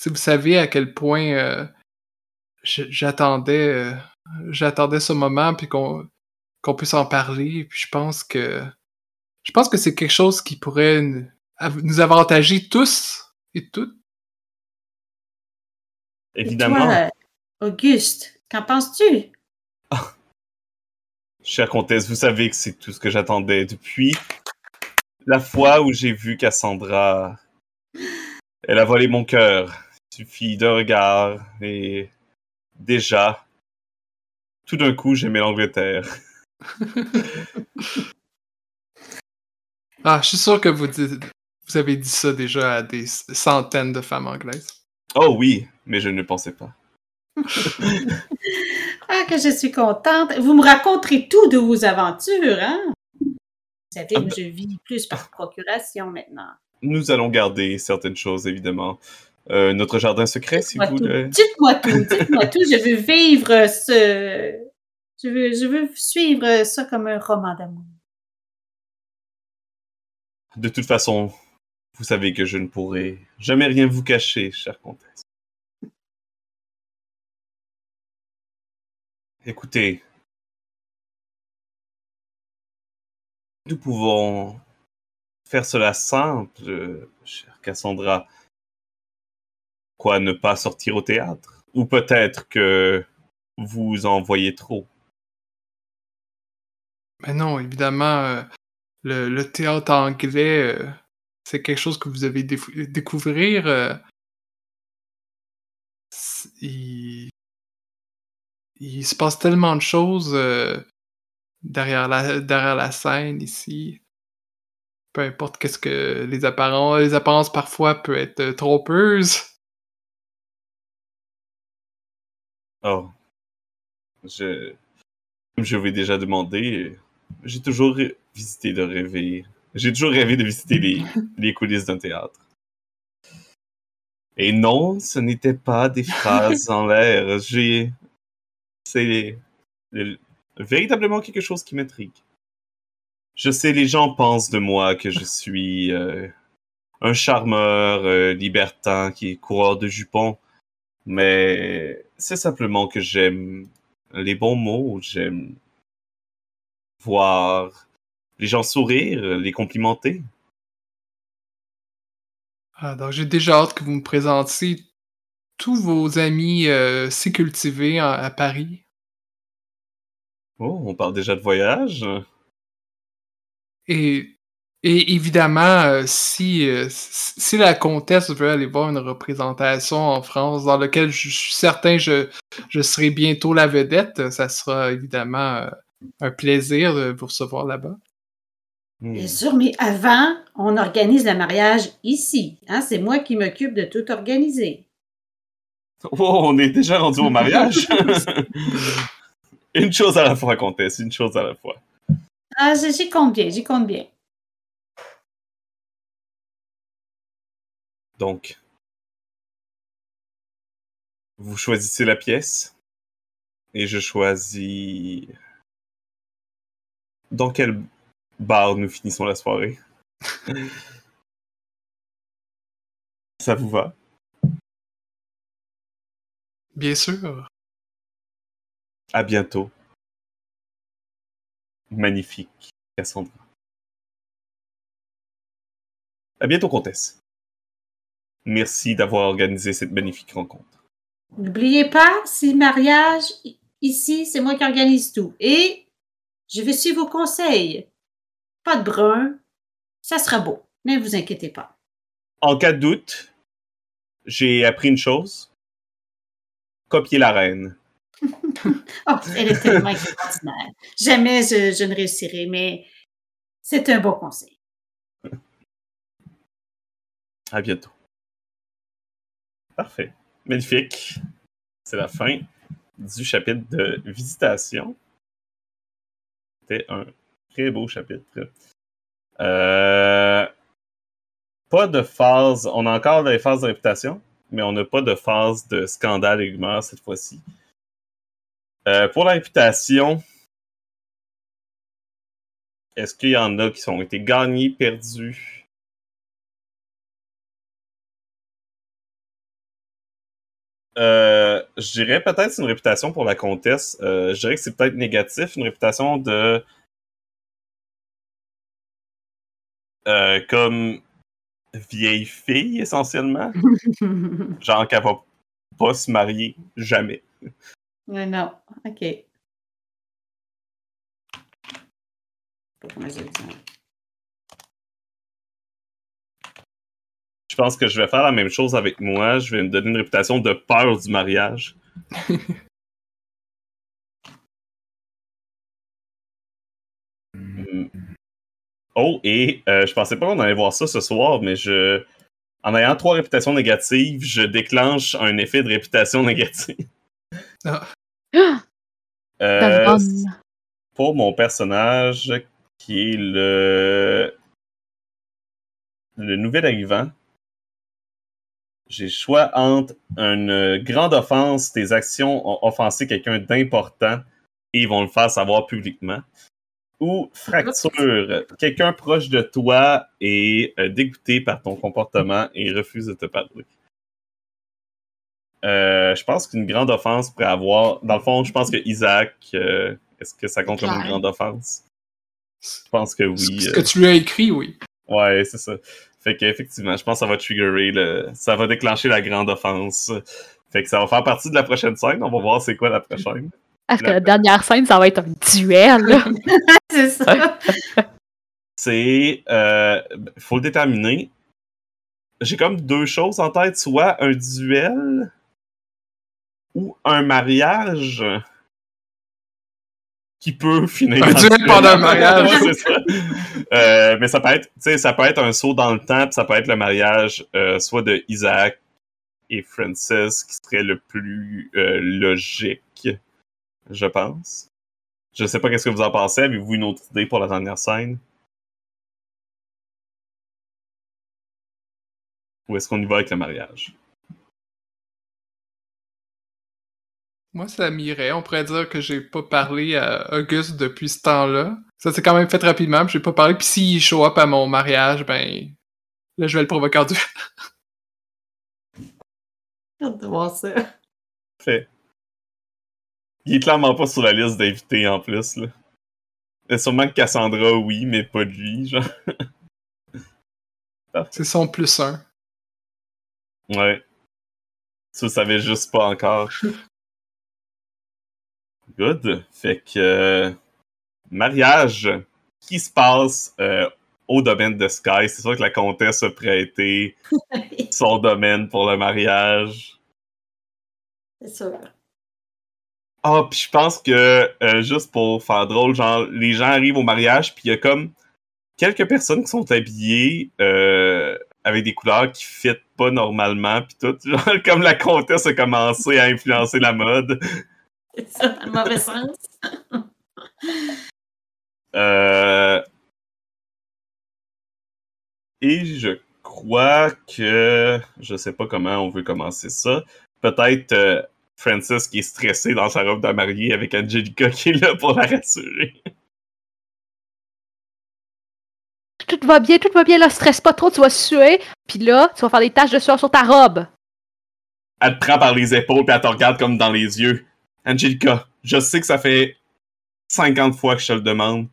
[SPEAKER 2] si vous savez à quel point j'attendais. j'attendais ce moment, puis qu'on qu'on puisse en parler, puis je pense que. Je pense que c'est quelque chose qui pourrait nous avantager tous et toutes.
[SPEAKER 1] Évidemment.
[SPEAKER 4] toi, Auguste, qu'en penses-tu?
[SPEAKER 1] Chère comtesse, vous savez que c'est tout ce que j'attendais depuis la fois où j'ai vu Cassandra. Elle a volé mon cœur. Il suffit d'un regard et déjà, tout d'un coup, j'aimais l'Angleterre.
[SPEAKER 2] ah, je suis sûr que vous dites, vous avez dit ça déjà à des centaines de femmes anglaises.
[SPEAKER 1] Oh oui, mais je ne pensais pas.
[SPEAKER 4] Ah, que je suis contente. Vous me raconterez tout de vos aventures, hein? Vous savez,
[SPEAKER 1] Ah
[SPEAKER 4] moi,
[SPEAKER 1] ben-
[SPEAKER 4] je vis plus par procuration maintenant.
[SPEAKER 1] Nous allons garder certaines choses, évidemment. Euh, notre jardin secret, si vous
[SPEAKER 4] tout.
[SPEAKER 1] le...
[SPEAKER 4] Dites-moi tout, dites-moi tout. Je veux vivre ce. Je veux, je veux suivre ça comme un roman d'amour.
[SPEAKER 1] De toute façon, vous savez que je ne pourrai jamais rien vous cacher, chère comtesse. Écoutez, nous pouvons faire cela simple, chère Cassandra. Quoi, ne pas sortir au théâtre? Ou peut-être que vous en voyez trop?
[SPEAKER 2] Mais non, évidemment, euh, le, théâtre anglais, euh, c'est quelque chose que vous avez découvrir. euh, il, se passe tellement de choses derrière, la, derrière la scène ici. Peu importe qu'est-ce que les apparences, les apparences parfois peuvent être trompeuses.
[SPEAKER 1] Oh. Je. Comme je vous ai déjà demandé, j'ai toujours visité de rêver. J'ai toujours rêvé de visiter les, les coulisses d'un théâtre. Et non, ce n'était pas des phrases en l'air. J'ai. C'est le- véritablement quelque chose qui m'intrigue. Je sais, les gens pensent de moi que je suis euh, un charmeur euh, libertin qui est coureur de jupons. Mais c'est simplement que j'aime les bons mots, j'aime voir les gens sourire, les complimenter.
[SPEAKER 2] Ah, donc j'ai déjà hâte que vous me présentiez tous vos amis euh, si cultivés en- à Paris.
[SPEAKER 1] Oh, on parle déjà de voyage.
[SPEAKER 2] Et, et évidemment, euh, si, euh, si si la comtesse veut aller voir une représentation en France dans laquelle je suis certain je, je serai bientôt la vedette, ça sera évidemment euh, un plaisir de vous recevoir là-bas.
[SPEAKER 1] Hmm.
[SPEAKER 4] Bien sûr, mais avant, on organise le mariage ici. Hein? C'est moi qui m'occupe de tout organiser.
[SPEAKER 1] Oh, on est déjà rendu au mariage. une chose à la fois, comtesse, une chose à la fois.
[SPEAKER 4] Ah, j'y compte bien, j'y compte bien.
[SPEAKER 1] Donc, vous choisissez la pièce et je choisis dans quel bar nous finissons la soirée. Ça vous va?
[SPEAKER 2] Bien sûr.
[SPEAKER 1] À bientôt. Magnifique, Cassandra. À bientôt, comtesse. Merci d'avoir organisé cette magnifique rencontre.
[SPEAKER 4] N'oubliez pas, si mariage, ici, c'est moi qui organise tout. Et je vais suivre vos conseils. Pas de brun, ça sera beau. Ne vous inquiétez pas.
[SPEAKER 1] En cas de doute, j'ai appris une chose. Copier la reine.
[SPEAKER 4] Oh, elle est tellement extraordinaire. Jamais je, je ne réussirai, mais c'est un bon conseil.
[SPEAKER 1] À bientôt. Parfait. Magnifique. C'est la fin du chapitre de visitation. C'était un très beau chapitre. Euh, Pas de phase. On a encore des phases de réputation, mais on n'a pas de phase de scandale et rumeur cette fois-ci. Euh, pour la réputation, est-ce qu'il y en a qui ont été gagnés, perdus? Euh, je dirais peut-être une réputation pour la comtesse. Euh, je dirais que c'est peut-être négatif, une réputation de euh, comme vieille fille essentiellement, genre qu'elle va pas se marier jamais.
[SPEAKER 4] Ouais, non, ok. Pas comment je le dis.
[SPEAKER 1] Je pense que je vais faire la même chose avec moi. Je vais me donner une réputation de peur du mariage. Oh, et euh, je pensais pas qu'on allait voir ça ce soir, mais je. En ayant trois réputations négatives, je déclenche un effet de réputation négative.
[SPEAKER 2] Ah,
[SPEAKER 1] euh, pour mon personnage qui est le le nouvel arrivant, j'ai le choix entre une grande offense, tes actions ont offensé quelqu'un d'important et ils vont le faire savoir publiquement, ou fracture, quelqu'un proche de toi est euh, dégoûté par ton comportement et refuse de te parler. Euh, je pense qu'une grande offense pourrait avoir. Dans le fond, je pense que Isaac, euh, est-ce que ça compte comme une grande offense? Je pense que oui.
[SPEAKER 2] Ce
[SPEAKER 1] euh.
[SPEAKER 2] que tu lui as écrit, oui.
[SPEAKER 1] Ouais, c'est ça. Fait qu'effectivement, je pense que ça va triggerer le. Ça va déclencher la grande offense. Fait que ça va faire partie de la prochaine scène. On va voir c'est quoi la prochaine.
[SPEAKER 3] Est-ce que la dernière scène, ça va être un duel?
[SPEAKER 4] C'est ça.
[SPEAKER 1] C'est. Euh, faut le déterminer. J'ai comme deux choses en tête. Soit un duel ou un mariage qui peut finir.
[SPEAKER 2] Un duel pendant un mariage.
[SPEAKER 1] C'est ça. Euh, mais ça peut être, ça peut être un saut dans le temps, puis ça peut être le mariage euh, soit de Isaac et Francis qui serait le plus euh, logique, je pense. Je sais pas qu'est-ce que vous en pensez. Avez-vous une autre idée pour la dernière scène? Ou est-ce qu'on y va avec le mariage?
[SPEAKER 2] Moi, ça m'irait. On pourrait dire que j'ai pas parlé à Auguste depuis ce temps-là. Ça s'est quand même fait rapidement, puis j'ai pas parlé. Puis s'il show up à mon mariage, ben là, je vais le provoquer en duel.
[SPEAKER 4] J'ai hâte de voir ça.
[SPEAKER 1] Fait. Il est clairement pas sur la liste d'invités en plus, là. Et sûrement que Cassandra, oui, mais pas lui, genre.
[SPEAKER 2] C'est son plus un.
[SPEAKER 1] Ouais. Tu le savais juste pas encore. Good. Fait que. Mariage qui se passe euh, au domaine de Sky. C'est sûr que la comtesse a prêté son domaine pour le mariage.
[SPEAKER 4] C'est sûr.
[SPEAKER 1] Ah, puis je pense que, euh, juste pour faire drôle, genre, les gens arrivent au mariage, puis il y a comme quelques personnes qui sont habillées euh, avec des couleurs qui fitent pas normalement, puis tout. Genre, comme la comtesse a commencé à influencer la mode.
[SPEAKER 4] C'est ça, dans le mauvais sens.
[SPEAKER 1] Euh... Et je crois que... Je sais pas comment on veut commencer ça. Peut-être euh, Francis qui est stressé dans sa robe de mariée avec Angelica qui est là pour la rassurer.
[SPEAKER 3] Tout va bien, tout va bien, là, stresse pas trop, tu vas suer, puis là, tu vas faire des taches de sueur sur ta robe.
[SPEAKER 1] Elle te prend par les épaules et elle te regarde comme dans les yeux. Angelica, je sais que ça fait 50 fois que je te le demande.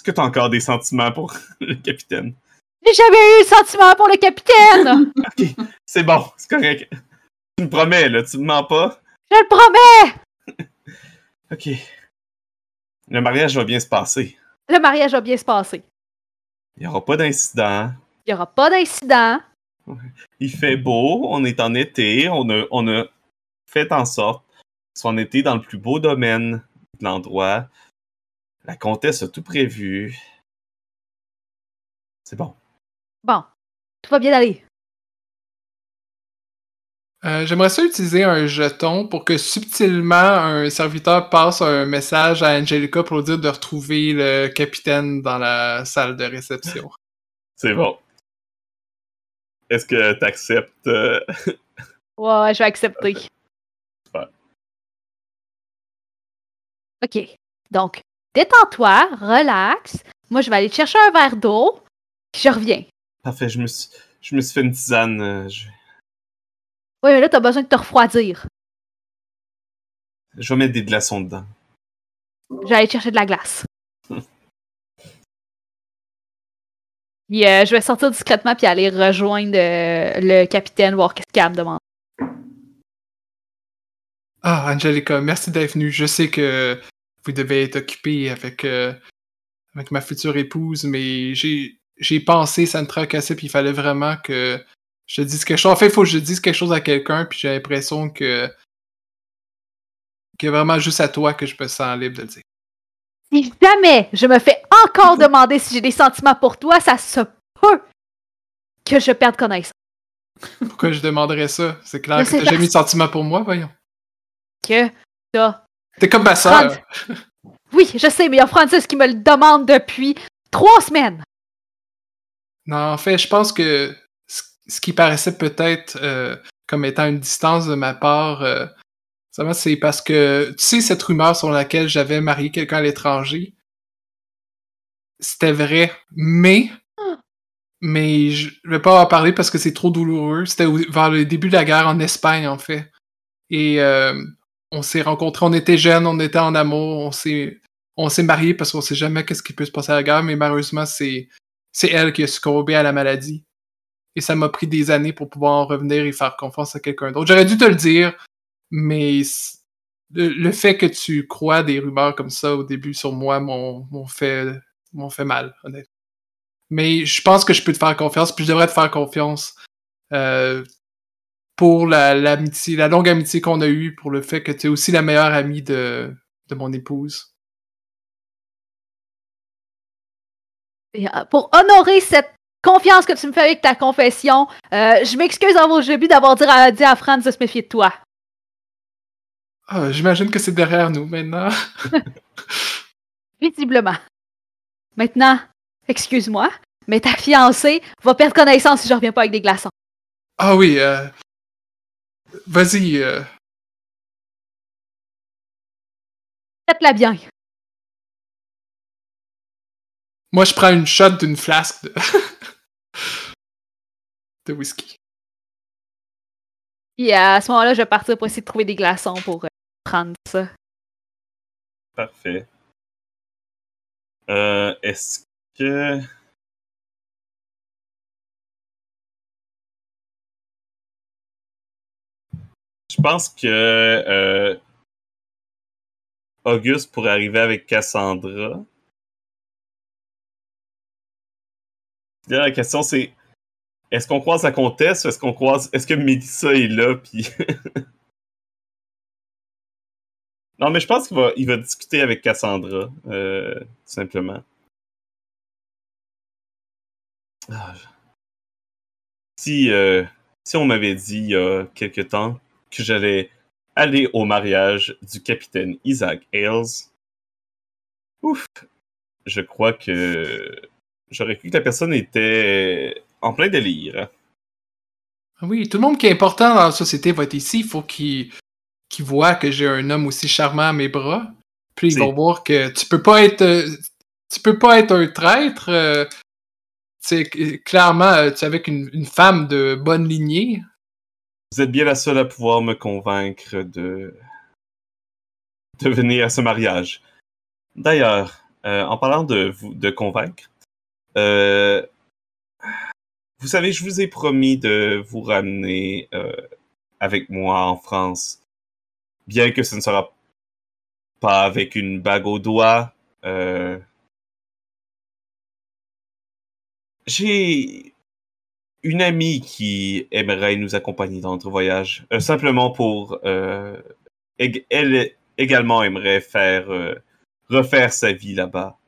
[SPEAKER 1] Est-ce que tu as encore des sentiments pour le capitaine?
[SPEAKER 3] J'ai jamais eu de sentiment pour le capitaine!
[SPEAKER 1] C'est bon, c'est correct. Tu me promets, là, tu me mens pas?
[SPEAKER 3] Je le promets!
[SPEAKER 1] Ok. Le mariage va bien se passer.
[SPEAKER 3] Le mariage va bien se passer.
[SPEAKER 1] Il n'y aura pas d'incident.
[SPEAKER 3] Il y aura pas d'incident.
[SPEAKER 1] Il fait beau, on est en été, on a, on a fait en sorte que ce soit en été dans le plus beau domaine de l'endroit. La comtesse a tout prévu. C'est bon.
[SPEAKER 3] Bon, tout va bien aller.
[SPEAKER 2] Euh, J'aimerais ça utiliser un jeton pour que subtilement un serviteur passe un message à Angelica pour lui dire de retrouver le capitaine dans la salle de réception.
[SPEAKER 1] C'est bon. Est-ce que tu acceptes
[SPEAKER 3] Ouais, ouais, je vais accepter.
[SPEAKER 1] Super.
[SPEAKER 3] Ok. Donc, détends-toi, relax. Moi, je vais aller te chercher un verre d'eau, puis je reviens.
[SPEAKER 1] Parfait, je me suis, je me suis fait une tisane. euh, Je,
[SPEAKER 3] Oui, mais là, t'as besoin de te refroidir.
[SPEAKER 1] je vais mettre des glaçons dedans.
[SPEAKER 3] Je vais aller chercher de la glace. Puis, euh, je vais sortir discrètement puis aller rejoindre euh, le capitaine, voir qu'est-ce qu'il a à me demander.
[SPEAKER 2] Ah, Angelica, merci d'être venue. Je sais que vous devez être occupé avec, euh, avec ma future épouse, mais j'ai j'ai pensé, ça me tracassait, puis il fallait vraiment que je dise quelque chose. En fait, il faut que je dise quelque chose à quelqu'un, puis j'ai l'impression que que vraiment juste à toi que je me sens libre de le dire.
[SPEAKER 3] Si jamais je me fais encore demander si j'ai des sentiments pour toi, ça se peut que je perde connaissance.
[SPEAKER 2] Pourquoi je demanderais ça? C'est clair
[SPEAKER 3] Mais
[SPEAKER 2] que t'as jamais de sentiment pour moi, voyons.
[SPEAKER 3] Que t'as
[SPEAKER 2] T'es comme ma sœur.
[SPEAKER 3] Oui, je sais, mais il y a Francis qui me le demande depuis trois semaines.
[SPEAKER 2] Non, en fait, je pense que ce qui paraissait peut-être euh, comme étant une distance de ma part, euh, c'est parce que, tu sais, cette rumeur sur laquelle j'avais marié quelqu'un à l'étranger, c'était vrai, mais, mais je vais pas en parler parce que c'est trop douloureux. C'était vers le début de la guerre en Espagne, en fait. Et euh, on s'est rencontrés, on était jeunes, on était en amour, on s'est, on s'est mariés parce qu'on sait jamais qu'est-ce qui peut se passer à la guerre, mais malheureusement, c'est, c'est elle qui a succombé à la maladie. Et ça m'a pris des années pour pouvoir en revenir et faire confiance à quelqu'un d'autre. J'aurais dû te le dire, mais le fait que tu crois des rumeurs comme ça au début sur moi m'ont m'ont fait, m'ont fait mal, honnêtement. Mais je pense que je peux te faire confiance, puis je devrais te faire confiance euh, pour la, l'amitié, la longue amitié qu'on a eue, pour le fait que tu es aussi la meilleure amie de, de mon épouse.
[SPEAKER 3] Et, euh, pour honorer cette confiance que tu me fais avec ta confession, euh, je m'excuse en vos début d'avoir dit à, dit à Franz de se méfier de toi.
[SPEAKER 2] Ah, j'imagine que c'est derrière nous maintenant.
[SPEAKER 3] Visiblement. Maintenant, excuse-moi, mais ta fiancée va perdre connaissance si je reviens pas avec des glaçons.
[SPEAKER 2] Ah oui, euh... vas-y. euh,
[SPEAKER 3] Faites-la bien.
[SPEAKER 2] Moi, je prends une shot d'une flasque de... de whisky.
[SPEAKER 3] Puis à ce moment-là, je vais partir pour essayer de trouver des glaçons pour euh, prendre ça.
[SPEAKER 1] Parfait. Euh, Est-ce que. Je pense que euh, Auguste pourrait arriver avec Cassandra. La question c'est est-ce qu'on croise la comtesse ou est-ce qu'on croise est-ce que Mélissa est là puis Non, mais je pense qu'il va, il va discuter avec Cassandra, euh, tout simplement. Ah, Si, euh, si on m'avait dit il y a quelque temps que j'allais aller au mariage du capitaine Isaac Ailes, ouf, je crois que j'aurais cru que la personne était en plein délire.
[SPEAKER 2] Ah Oui, tout le monde qui est important dans la société va être ici. Il faut qu'il voit que j'ai un homme aussi charmant à mes bras. Puis ils
[SPEAKER 1] C'est-
[SPEAKER 2] vont voir que tu peux pas être euh, tu peux pas être un traître. euh, tu sais, c- clairement, euh, tu es avec une, une femme de bonne lignée.
[SPEAKER 1] Vous êtes bien la seule à pouvoir me convaincre de, de venir à ce mariage. D'ailleurs, euh, en parlant de vous de convaincre, euh, vous savez, je vous ai promis de vous ramener euh, avec moi en France, bien que ce ne sera pas avec une bague au doigt. euh, J'ai une amie qui aimerait nous accompagner dans notre voyage, euh, simplement pour euh, elle également aimerait faire euh, refaire sa vie là-bas.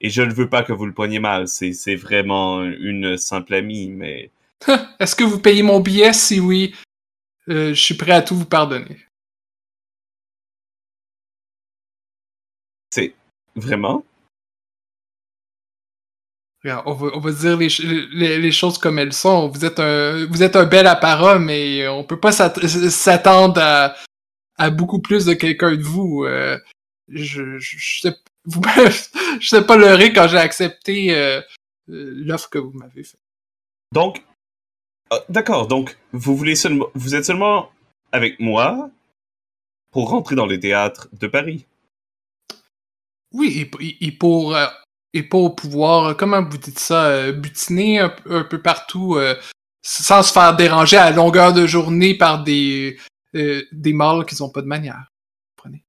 [SPEAKER 1] Et je ne veux pas que vous le preniez mal, c'est c'est vraiment une simple amie, mais
[SPEAKER 2] Est-ce que vous payez mon billet? Si oui, je suis prêt à tout vous pardonner.
[SPEAKER 1] c'est vraiment.
[SPEAKER 2] On va, on va dire les, les, les choses comme elles sont. Vous êtes un, vous êtes un bel apparat, mais on peut pas s'att- s'attendre à, à beaucoup plus de quelqu'un de vous. Euh, je, je, je sais, vous, je sais pas leurrer quand j'ai accepté euh, euh, l'offre que vous m'avez faite.
[SPEAKER 1] Donc, d'accord, donc vous voulez seulement, vous êtes seulement avec moi pour rentrer dans les théâtres de Paris?
[SPEAKER 2] Oui, et, et pour, et pour pouvoir, euh, comment vous dites ça, euh, butiner un, peu partout euh, sans se faire déranger à longueur de journée par des, des mâles qui n'ont pas de manière. Comprenez?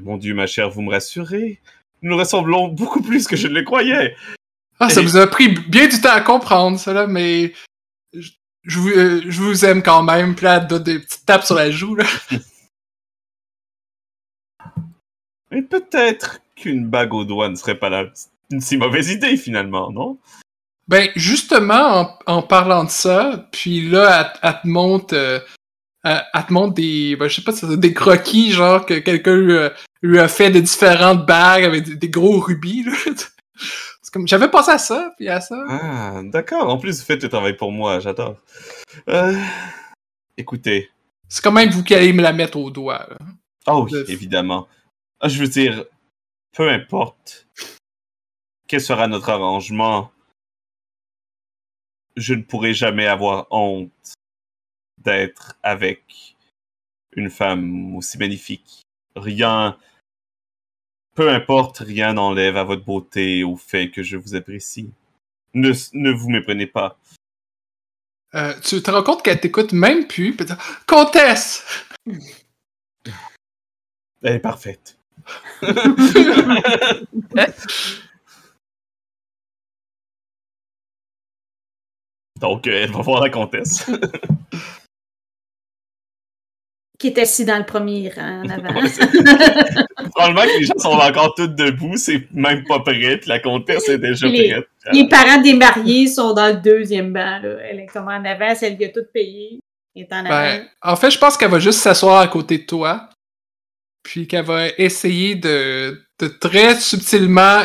[SPEAKER 1] Mon Dieu, ma chère, vous me rassurez. Nous ressemblons beaucoup plus que je ne le croyais.
[SPEAKER 2] Ah, ça
[SPEAKER 1] Et-
[SPEAKER 2] vous a pris bien du temps à comprendre, ça, là, mais je, je vous, euh, je vous aime quand même. Puis là, donne des petites tapes sur la joue, là.
[SPEAKER 1] Mais peut-être qu'une bague au doigt ne serait pas la- une si mauvaise idée finalement, non?
[SPEAKER 2] Ben, justement, en, en parlant de ça, puis là, elle, elle te montre euh, elle te montre des, ben, je sais pas, des croquis, genre que quelqu'un lui, a- lui a fait de différentes bagues avec des, des gros rubis. là. C'est comme, j'avais pensé à ça, puis à ça.
[SPEAKER 1] Ah, d'accord. En plus, vous faites le travail pour moi, j'adore. Euh, écoutez.
[SPEAKER 2] C'est quand même vous qui allez me la mettre au doigt. là.
[SPEAKER 1] Oh oui, évidemment. Ah, Je veux dire, peu importe quel sera notre arrangement, je ne pourrai jamais avoir honte d'être avec une femme aussi magnifique. Rien, peu importe, rien n'enlève à votre beauté au fait que je vous apprécie. Ne, ne vous méprenez pas.
[SPEAKER 2] Euh, tu te rends compte qu'elle t'écoute même plus, Comtesse!
[SPEAKER 1] Elle est parfaite. Donc, euh, elle va voir la comtesse.
[SPEAKER 4] Qui est assis dans le premier rang en avant.
[SPEAKER 1] Ouais, Probablement que les gens sont encore tous debout, c'est même pas prêt, puis la comtesse est déjà
[SPEAKER 4] Les-
[SPEAKER 1] prête.
[SPEAKER 4] Les parents des mariés sont dans le deuxième banc. Là. Elle est comme en avant, celle qui a tout payé. Elle est en avant.
[SPEAKER 2] Ben, en fait, je pense qu'elle va juste s'asseoir à côté de toi, puis qu'elle va essayer de, de très subtilement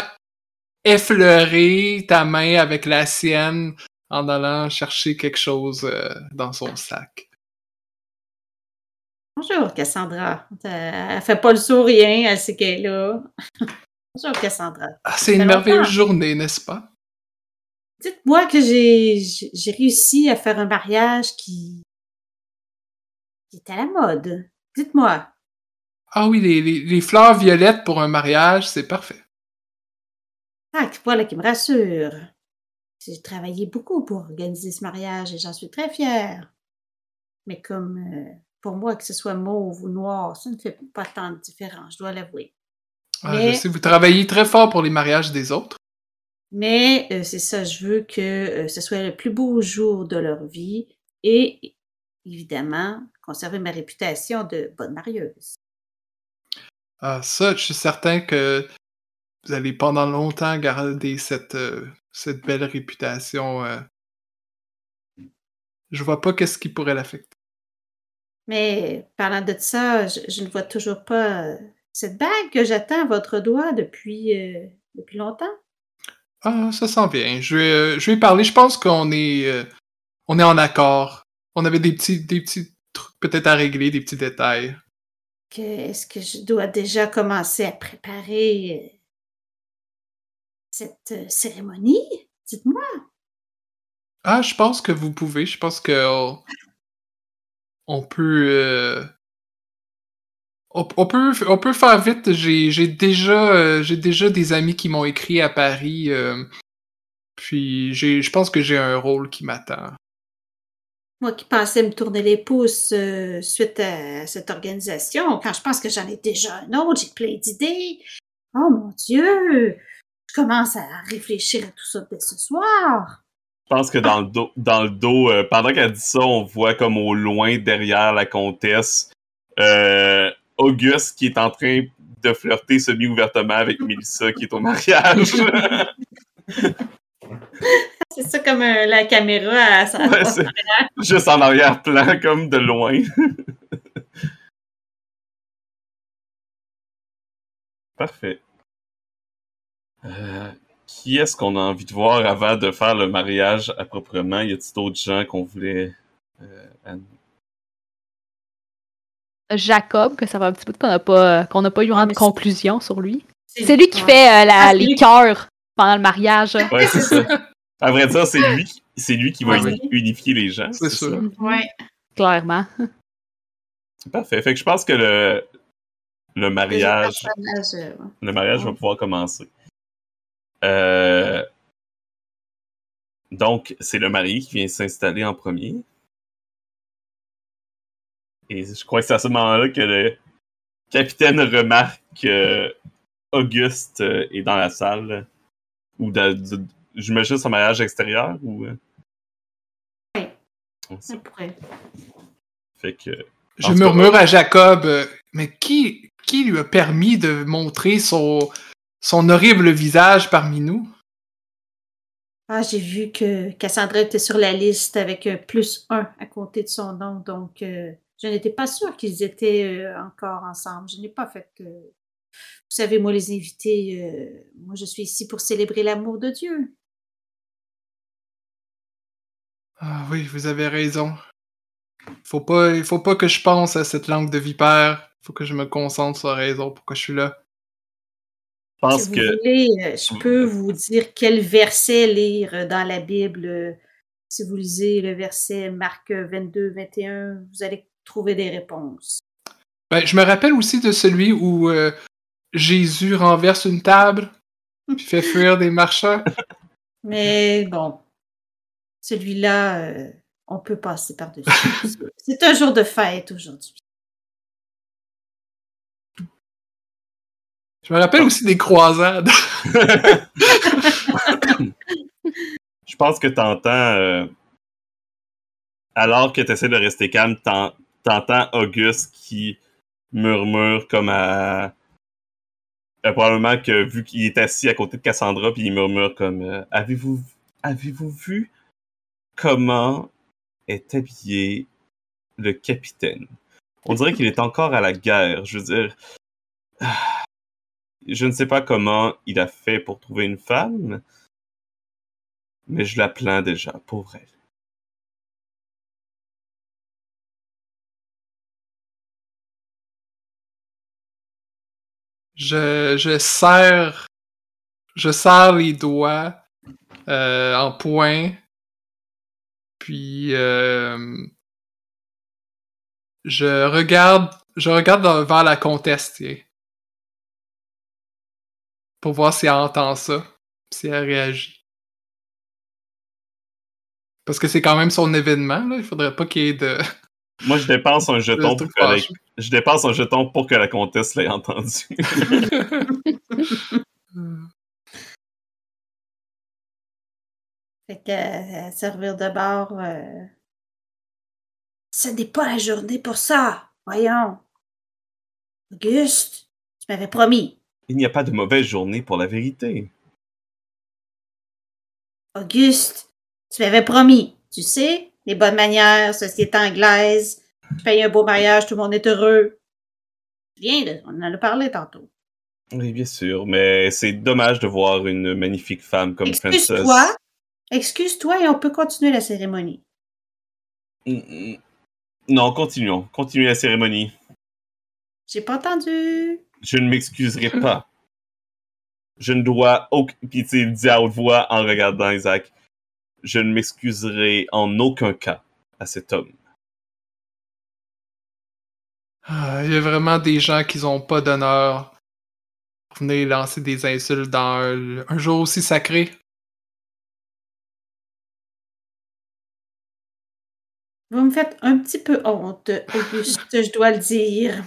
[SPEAKER 2] effleurer ta main avec la sienne en allant chercher quelque chose euh, dans son sac.
[SPEAKER 4] Bonjour, Cassandra. Euh, Elle fait pas le sourire, elle sait qu'elle est là. Bonjour, Cassandra.
[SPEAKER 2] Ah, c'est une merveilleuse journée, n'est-ce pas?
[SPEAKER 4] Dites-moi que j'ai réussi à faire un mariage qui, qui est à la mode. Dites-moi.
[SPEAKER 2] Ah oui, les, les- les fleurs violettes pour un mariage, c'est parfait.
[SPEAKER 4] Ah, voilà qui me rassure. J'ai travaillé beaucoup pour organiser ce mariage et j'en suis très fière. Mais comme euh, pour moi, que ce soit mauve ou noir, ça ne fait pas tant de différence, je dois l'avouer.
[SPEAKER 2] Ah,
[SPEAKER 4] Mais-
[SPEAKER 2] Je sais, vous travaillez très fort pour les mariages des autres.
[SPEAKER 4] Mais euh, c'est ça, je veux que euh, ce soit le plus beau jour de leur vie et évidemment conserver ma réputation de bonne marieuse.
[SPEAKER 2] Ah, ça, je suis certain que vous allez pendant longtemps garder cette, euh, cette belle réputation. euh. Je vois pas qu'est-ce qui pourrait l'affecter.
[SPEAKER 4] Mais parlant de ça, je, je ne vois toujours pas cette bague que j'attends à votre doigt depuis, euh, depuis longtemps.
[SPEAKER 2] Ah, ça sent bien. Je vais, je vais parler. Je pense qu'on est, on est en accord. On avait des petits, des petits trucs peut-être à régler, des petits détails.
[SPEAKER 4] Est-ce que je dois déjà commencer à préparer euh, cette euh, cérémonie? Dites-moi.
[SPEAKER 2] Ah, je pense que vous pouvez. Je pense que on, on peut, euh, on, peut, on peut faire vite. J'ai, déjà, j'ai déjà des amis qui m'ont écrit à Paris. puis je pense que j'ai un rôle qui m'attend.
[SPEAKER 4] Moi qui pensais me tourner les pouces euh, suite à cette organisation, quand je pense que j'en ai déjà un autre, j'ai plein d'idées. Oh mon Dieu! Je commence à réfléchir à tout ça dès ce soir.
[SPEAKER 1] Je pense que dans le dos, dans le dos euh, pendant qu'elle dit ça, on voit comme au loin, derrière la comtesse, euh, Auguste qui est en train de flirter semi-ouvertement avec Mélissa qui est au mariage.
[SPEAKER 4] C'est ça comme euh, la caméra à sa...
[SPEAKER 1] Ouais, c'est juste en arrière-plan, comme de loin. Parfait. Euh, qui est-ce qu'on a envie de voir avant de faire le mariage à proprement? Y a-t-il d'autres gens qu'on voulait... euh, Anne?
[SPEAKER 3] Jacob, que ça fait un petit bout qu'on n'a pas, qu'on n'a pas eu
[SPEAKER 4] Ah,
[SPEAKER 3] de
[SPEAKER 4] c'est-
[SPEAKER 3] conclusion sur lui. C'est lui qui fait euh, la-
[SPEAKER 4] Ah,
[SPEAKER 3] les cœurs pendant le mariage.
[SPEAKER 1] Ouais, c'est ça. À vrai dire, c'est lui, qui- c'est lui qui va
[SPEAKER 2] Ah
[SPEAKER 1] uni-
[SPEAKER 4] oui.
[SPEAKER 1] unifier les gens.
[SPEAKER 2] C'est sûr.
[SPEAKER 4] Ouais.
[SPEAKER 3] Clairement.
[SPEAKER 1] Parfait. Fait que je pense que le, le mariage...
[SPEAKER 4] Euh, ouais.
[SPEAKER 1] Le mariage va pouvoir commencer. Euh, Donc, c'est le marié qui vient s'installer en premier. Et je crois que c'est à ce moment-là que le capitaine remarque que Auguste euh, est dans la salle. Ou de, j'imagine son mariage extérieur ou. euh?
[SPEAKER 4] Ouais. Ça pourrait.
[SPEAKER 1] fait que.
[SPEAKER 2] Je
[SPEAKER 1] cas,
[SPEAKER 2] murmure à Jacob, euh, mais qui, qui lui a permis de montrer son, son horrible visage parmi nous?
[SPEAKER 4] Ah, j'ai vu que Cassandra était sur la liste avec un plus un à côté de son nom, donc euh, Je n'étais pas sûre qu'ils étaient euh, encore ensemble. Je n'ai pas fait. euh, Vous savez, moi, les invités, euh, moi, je suis ici pour célébrer l'amour de Dieu.
[SPEAKER 2] Ah oui, vous avez raison. Faut pas, il faut pas que je pense à cette langue de vipère. Faut que je me concentre sur la raison pourquoi je suis là.
[SPEAKER 1] Je pense
[SPEAKER 4] si vous
[SPEAKER 1] que
[SPEAKER 4] voulez, euh, je peux vous dire quel verset lire euh, dans la Bible. euh, Si vous lisez le verset Marc 22, 21, vous allez trouver des réponses.
[SPEAKER 2] Ben, je me rappelle aussi de celui où euh, Jésus renverse une table puis fait fuir des marchands.
[SPEAKER 4] Mais bon, celui-là, euh, on peut passer par-dessus. C'est un jour de fête aujourd'hui.
[SPEAKER 2] Je me rappelle aussi des croisades.
[SPEAKER 1] je pense que t'entends, euh, alors que t'essaies de rester calme, t'en- t'entends Auguste qui murmure comme à... euh, probablement que vu qu'il est assis à côté de Cassandra, puis il murmure comme euh, Avez-vous avez-vous vu comment est habillé le capitaine? On dirait qu'il est encore à la guerre. Je veux dire... Je ne sais pas comment il a fait pour trouver une femme, mais je la plains déjà, pauvre elle.
[SPEAKER 2] Je, je serre, je serre les doigts euh, en point, puis euh, je regarde, je regarde dans- vers la comtesse, pour voir si elle entend ça, si elle réagit. Parce que c'est quand même son événement, là. Il faudrait pas qu'il y ait de.
[SPEAKER 1] Moi, je dépense un jeton pour que la... je dépense un jeton pour que la comtesse l'ait entendu.
[SPEAKER 4] Fait que euh, servir de bord. euh, Ce n'est pas la journée pour ça. Voyons. Auguste, tu m'avais promis.
[SPEAKER 1] Il n'y a pas de mauvaise journée pour la vérité.
[SPEAKER 4] Auguste, tu m'avais promis. Tu sais, les bonnes manières, société anglaise, tu payes un beau mariage, tout le monde est heureux. Viens, là, on en a parlé tantôt.
[SPEAKER 1] Oui, bien sûr, mais c'est dommage de voir une magnifique femme comme Princess.
[SPEAKER 4] Excuse-toi. Excuse-toi et on peut continuer la cérémonie.
[SPEAKER 1] Mm, mm. Non, continuons. Continuez la cérémonie.
[SPEAKER 4] J'ai pas entendu.
[SPEAKER 1] Je ne m'excuserai pas. Je ne dois aucun... Puis tu dit à haute voix en regardant Isaac. Je ne m'excuserai en aucun cas à cet homme.
[SPEAKER 2] Ah, Il y a vraiment des gens qui n'ont pas d'honneur pour venir lancer des insultes dans un, un jour aussi sacré.
[SPEAKER 4] Vous me faites un petit peu honte, Auguste, je dois le dire.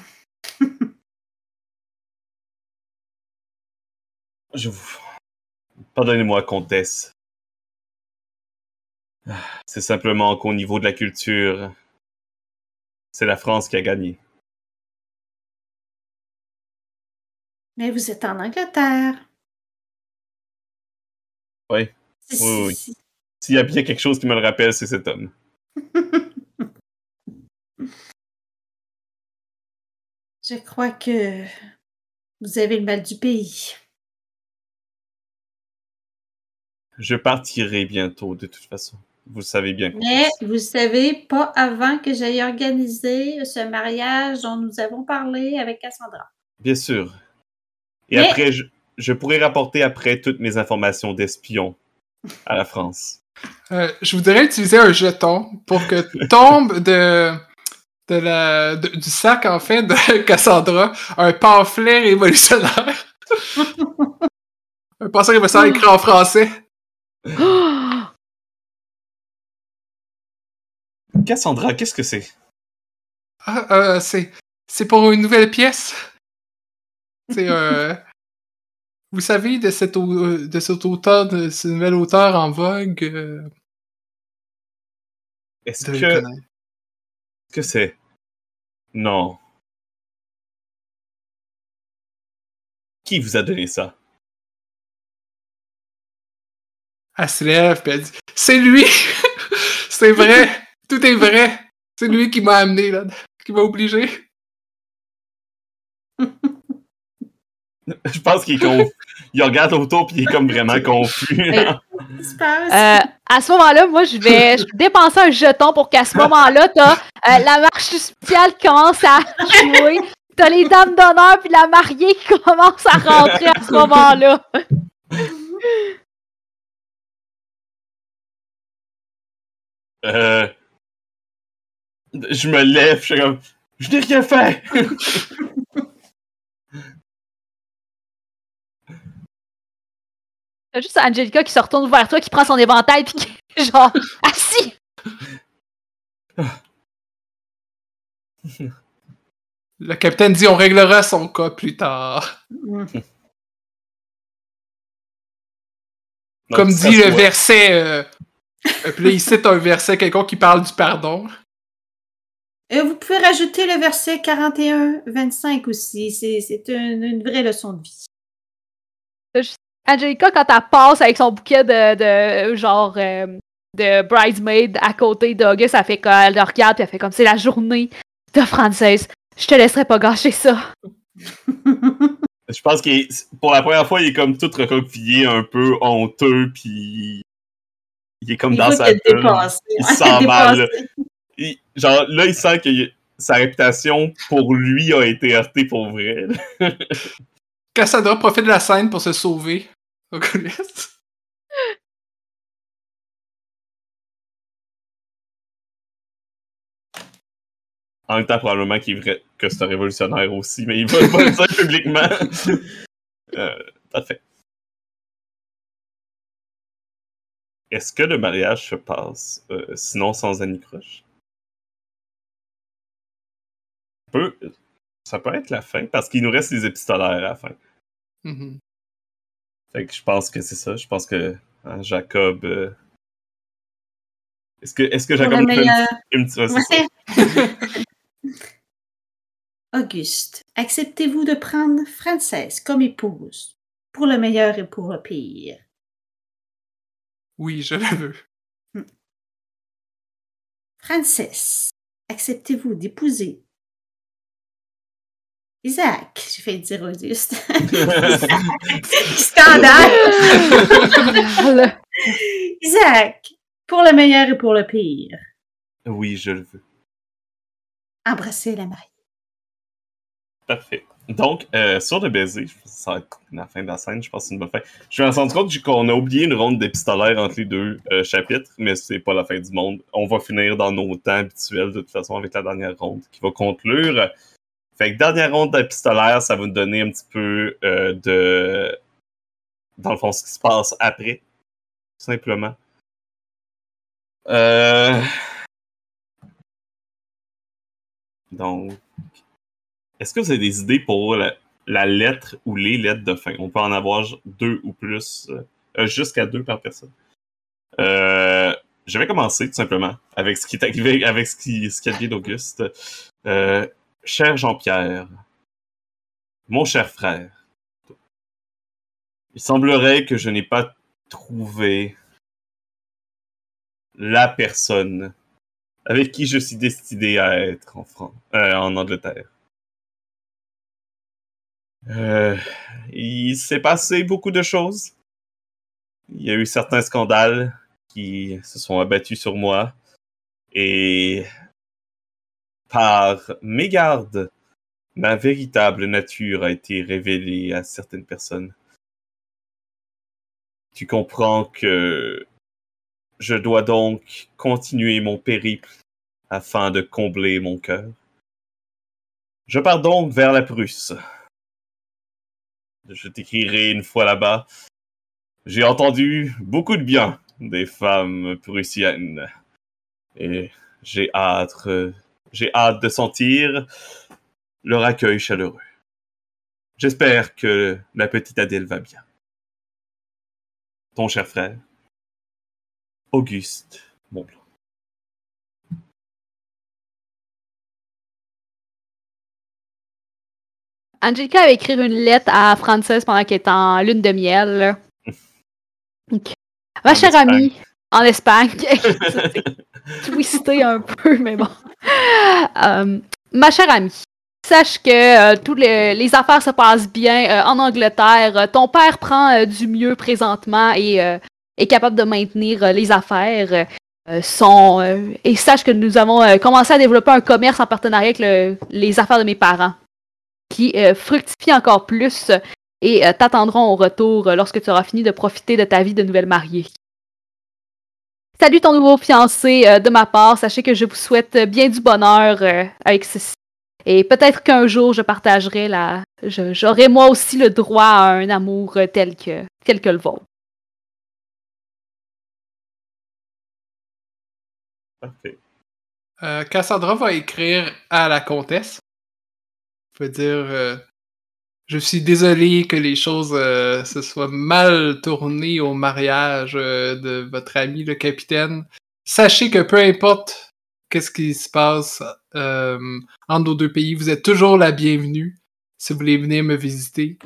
[SPEAKER 1] Je vous... Pardonnez-moi, comtesse. C'est simplement qu'au niveau de la culture, c'est la France qui a gagné.
[SPEAKER 4] Mais vous êtes en Angleterre.
[SPEAKER 1] Oui. Oui, oui.
[SPEAKER 4] si-
[SPEAKER 1] S'il y a bien quelque chose qui me le rappelle, c'est cet homme.
[SPEAKER 4] Je crois que vous avez le mal du pays.
[SPEAKER 1] Je partirai bientôt, de toute façon. Vous le savez bien.
[SPEAKER 4] Mais
[SPEAKER 1] comtesse.
[SPEAKER 4] vous savez, pas avant que j'aille organiser ce mariage dont nous avons parlé avec Cassandra.
[SPEAKER 1] Bien sûr. Et
[SPEAKER 4] Mais-
[SPEAKER 1] après, je, je pourrai rapporter après toutes mes informations d'espion à la France.
[SPEAKER 2] Euh, je voudrais utiliser un jeton pour que tombe de, de la, de- du sac, en fait, de Cassandra, un pamphlet révolutionnaire. un pamphlet révolutionnaire écrit en français.
[SPEAKER 1] Cassandra, qu'est-ce que c'est?
[SPEAKER 2] Ah, euh, c'est, c'est pour une nouvelle pièce. C'est euh, vous savez de cet, au- de cet auteur, de ce nouvel auteur en vogue. euh,
[SPEAKER 1] Est-ce que. Que c'est? Non. Qui vous a donné ça?
[SPEAKER 2] Elle se lève elle dit C'est lui C'est vrai Tout est vrai C'est lui qui m'a amené là. qui va obliger.
[SPEAKER 1] Je pense qu'il est confus. Il regarde autour puis il est comme vraiment confus. là.
[SPEAKER 4] Qu'est-ce qui se passe?
[SPEAKER 3] Euh, à ce moment-là, moi, je vais, je vais dépenser un jeton pour qu'à ce moment-là, t'as euh, la marche spéciale qui commence à jouer. T'as les dames d'honneur puis la mariée qui commence à rentrer à ce moment-là.
[SPEAKER 1] Euh, je me lève, je suis comme. Je n'ai rien fait!
[SPEAKER 3] T'as juste Angelica qui se retourne vers toi, qui prend son éventail puis qui est genre assis.
[SPEAKER 2] Le capitaine dit on réglera son cas plus tard.
[SPEAKER 4] Mm.
[SPEAKER 2] Comme
[SPEAKER 1] Donc,
[SPEAKER 2] dit le
[SPEAKER 1] soit-
[SPEAKER 2] verset. Euh, puis là, il cite un verset, quelqu'un qui parle du pardon.
[SPEAKER 4] Euh, vous pouvez rajouter le verset 41-25 aussi. C'est c'est une, une vraie leçon de vie.
[SPEAKER 3] T'as juste Angelica, quand elle passe avec son bouquet de, de genre euh, de bridesmaid à côté d'Auguste, elle fait comme elle le regarde puis elle fait comme c'est la journée de française. Je te laisserai pas gâcher ça.
[SPEAKER 1] Je pense est- pour la première fois, il est comme tout recroquevillé, un peu honteux, puis il est comme
[SPEAKER 4] Il
[SPEAKER 1] dans sa bulle. Il se sent mal. là. Il- genre là, il sent que sa réputation pour lui a été heurtée pour vrai.
[SPEAKER 2] Cassandra profite de la scène pour se sauver.
[SPEAKER 1] En même temps, probablement qu'il est vrai que c'est un révolutionnaire aussi, mais il va pas le dire publiquement. euh, parfait. Est-ce que le mariage se passe euh, sinon sans Annie? Peut, ça peut être la fin, parce qu'il nous reste les épistolaires à la fin.
[SPEAKER 2] Mhm.
[SPEAKER 1] Fait que je pense que c'est ça. Je pense que hein, Jacob. euh, Est-ce que, est-ce que Jacob fait une une petite- ouais.
[SPEAKER 4] Auguste, acceptez-vous de prendre Frances comme épouse, pour le meilleur et pour le pire?
[SPEAKER 2] Oui, je le veux.
[SPEAKER 4] Frances, acceptez-vous d'épouser Isaac? J'ai fait dire Auguste. Scandale! Isaac, pour le meilleur et pour le pire,
[SPEAKER 1] Oui, je le veux.
[SPEAKER 4] embrassez la mariée.
[SPEAKER 1] Parfait. Donc, euh, sur le baiser, être la fin de la scène, je pense que c'est une bonne fin. Je me suis rendu compte qu'on a oublié une ronde d'épistolaire entre les deux euh, chapitres, mais c'est pas la fin du monde. On va finir dans nos temps habituels, de toute façon, avec la dernière ronde qui va conclure. Fait que dernière ronde d'épistolaire, ça va nous donner un petit peu euh, de. Dans le fond, ce qui se passe après, tout simplement. Euh... Donc, est-ce que vous avez des idées pour la, lettre ou les lettres de fin? On peut en avoir deux ou plus, euh, euh, jusqu'à deux par personne. Euh, je vais commencer tout simplement avec ce qui est arrivé, avec ce qui, ce qui d'Auguste. Euh, cher Jean-Pierre, mon cher frère, il semblerait que je n'ai pas trouvé la personne avec qui je suis destiné à être en, Fran- euh, en Angleterre. Euh, il s'est passé beaucoup de choses. Il y a eu certains scandales qui se sont abattus sur moi. Et par mégarde, ma véritable nature a été révélée à certaines personnes. Tu comprends que je dois donc continuer mon périple afin de combler mon cœur. Je pars donc vers la Prusse. Je t'écrirai une fois là-bas. J'ai entendu beaucoup de bien des femmes prussiennes. Et j'ai hâte, j'ai hâte de sentir leur accueil chaleureux. J'espère que la petite Adèle va bien. Ton cher frère, Auguste Montblanc.
[SPEAKER 3] Angelica avait écrit une lettre à Frances pendant qu'elle était en lune de miel. Ma chère amie, en Espagne, twisté un peu, mais bon. Euh, ma chère amie, sache que euh, toutes les, affaires se passent bien euh, en Angleterre. Ton père prend du mieux présentement et est capable de maintenir les affaires. et sache que nous avons commencé à développer un commerce en partenariat avec le- les affaires de mes parents, qui fructifie encore plus et t'attendront au retour lorsque tu auras fini de profiter de ta vie de nouvelle mariée. Salut ton nouveau fiancé euh, de ma part. Sachez que je vous souhaite bien du bonheur euh, avec ceci. Et peut-être qu'un jour je partagerai la. je- J'aurai moi aussi le droit à un amour euh, tel que, tel que le vôtre.
[SPEAKER 1] Parfait.
[SPEAKER 2] Cassandra va écrire à la comtesse. Va dire Je suis désolé que les choses euh, se soient mal tournées au mariage euh, de votre ami le capitaine. Sachez que peu importe qu'est-ce qui se passe euh, entre nos deux pays, vous êtes toujours la bienvenue si vous voulez venir me visiter.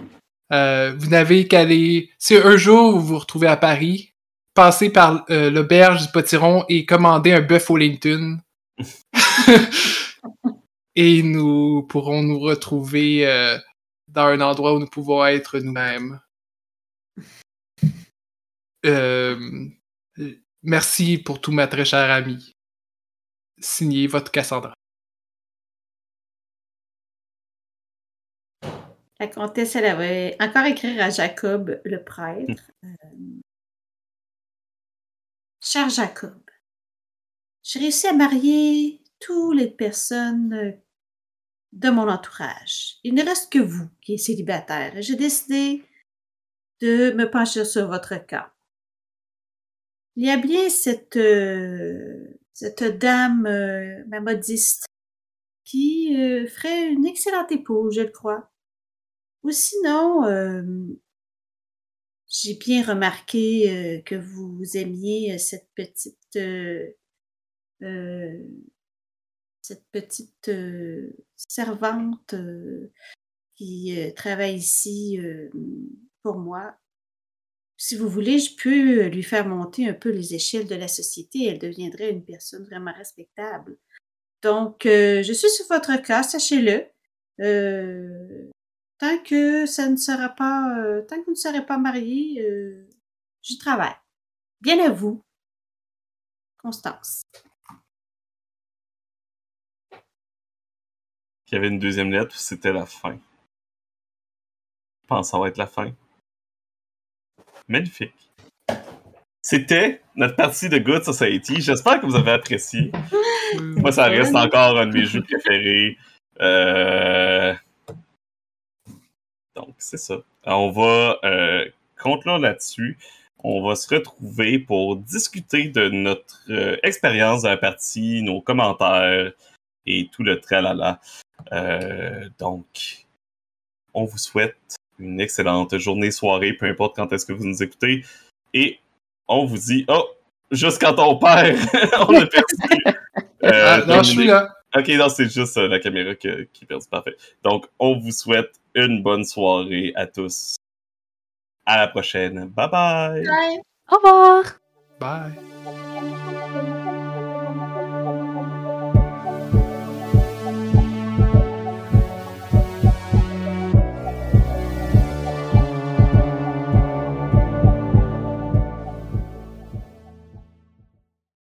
[SPEAKER 2] Euh, vous n'avez qu'à aller. Si un jour vous vous retrouvez à Paris, passez par euh, l'auberge du Potiron et commandez un bœuf Wellington. et nous pourrons nous retrouver euh, dans un endroit où nous pouvons être nous-mêmes. Euh, merci pour tout, ma très chère amie. Signé votre Cassandra.
[SPEAKER 4] La comtesse, elle avait encore écrire à Jacob, le prêtre. Euh, Cher Jacob, j'ai réussi à marier toutes les personnes de mon entourage. Il ne reste que vous qui êtes célibataire j'ai décidé de me pencher sur votre cas. Il y a bien cette, euh, cette dame, euh, ma modiste, qui euh, ferait une excellente épouse, je le crois. Ou sinon, euh, j'ai bien remarqué que vous aimiez cette petite cette petite euh, servante euh, qui euh, travaille ici pour moi. Si vous voulez, je peux lui faire monter un peu les échelles de la société. Elle deviendrait une personne vraiment respectable. Donc, je suis sur votre cas, sachez-le. Tant que ça ne sera pas, tant que vous ne serez pas marié, j'y travaille. Bien à vous, Constance.
[SPEAKER 1] Qu'il y avait une deuxième lettre c'était la fin? Je pense que ça va être la fin. Magnifique. C'était notre partie de Good Society. J'espère que vous avez apprécié. Moi, ça reste encore un de mes jeux préférés. Euh, Donc, c'est ça. On va euh, conclure là-dessus. On va se retrouver pour discuter de notre euh, expérience de la partie, nos commentaires et tout le tralala. Euh, donc, on vous souhaite une excellente journée, soirée, peu importe quand est-ce que vous nous écoutez. Et on vous dit, oh, juste quand on perd, on a perdu. Euh,
[SPEAKER 2] Ah, non, je suis là.
[SPEAKER 1] Ok, non, c'est juste euh, la caméra que- qui est perdue. Parfait. Donc, on vous souhaite une bonne soirée à tous. À la prochaine. Bye bye.
[SPEAKER 3] Au revoir!
[SPEAKER 2] Bye.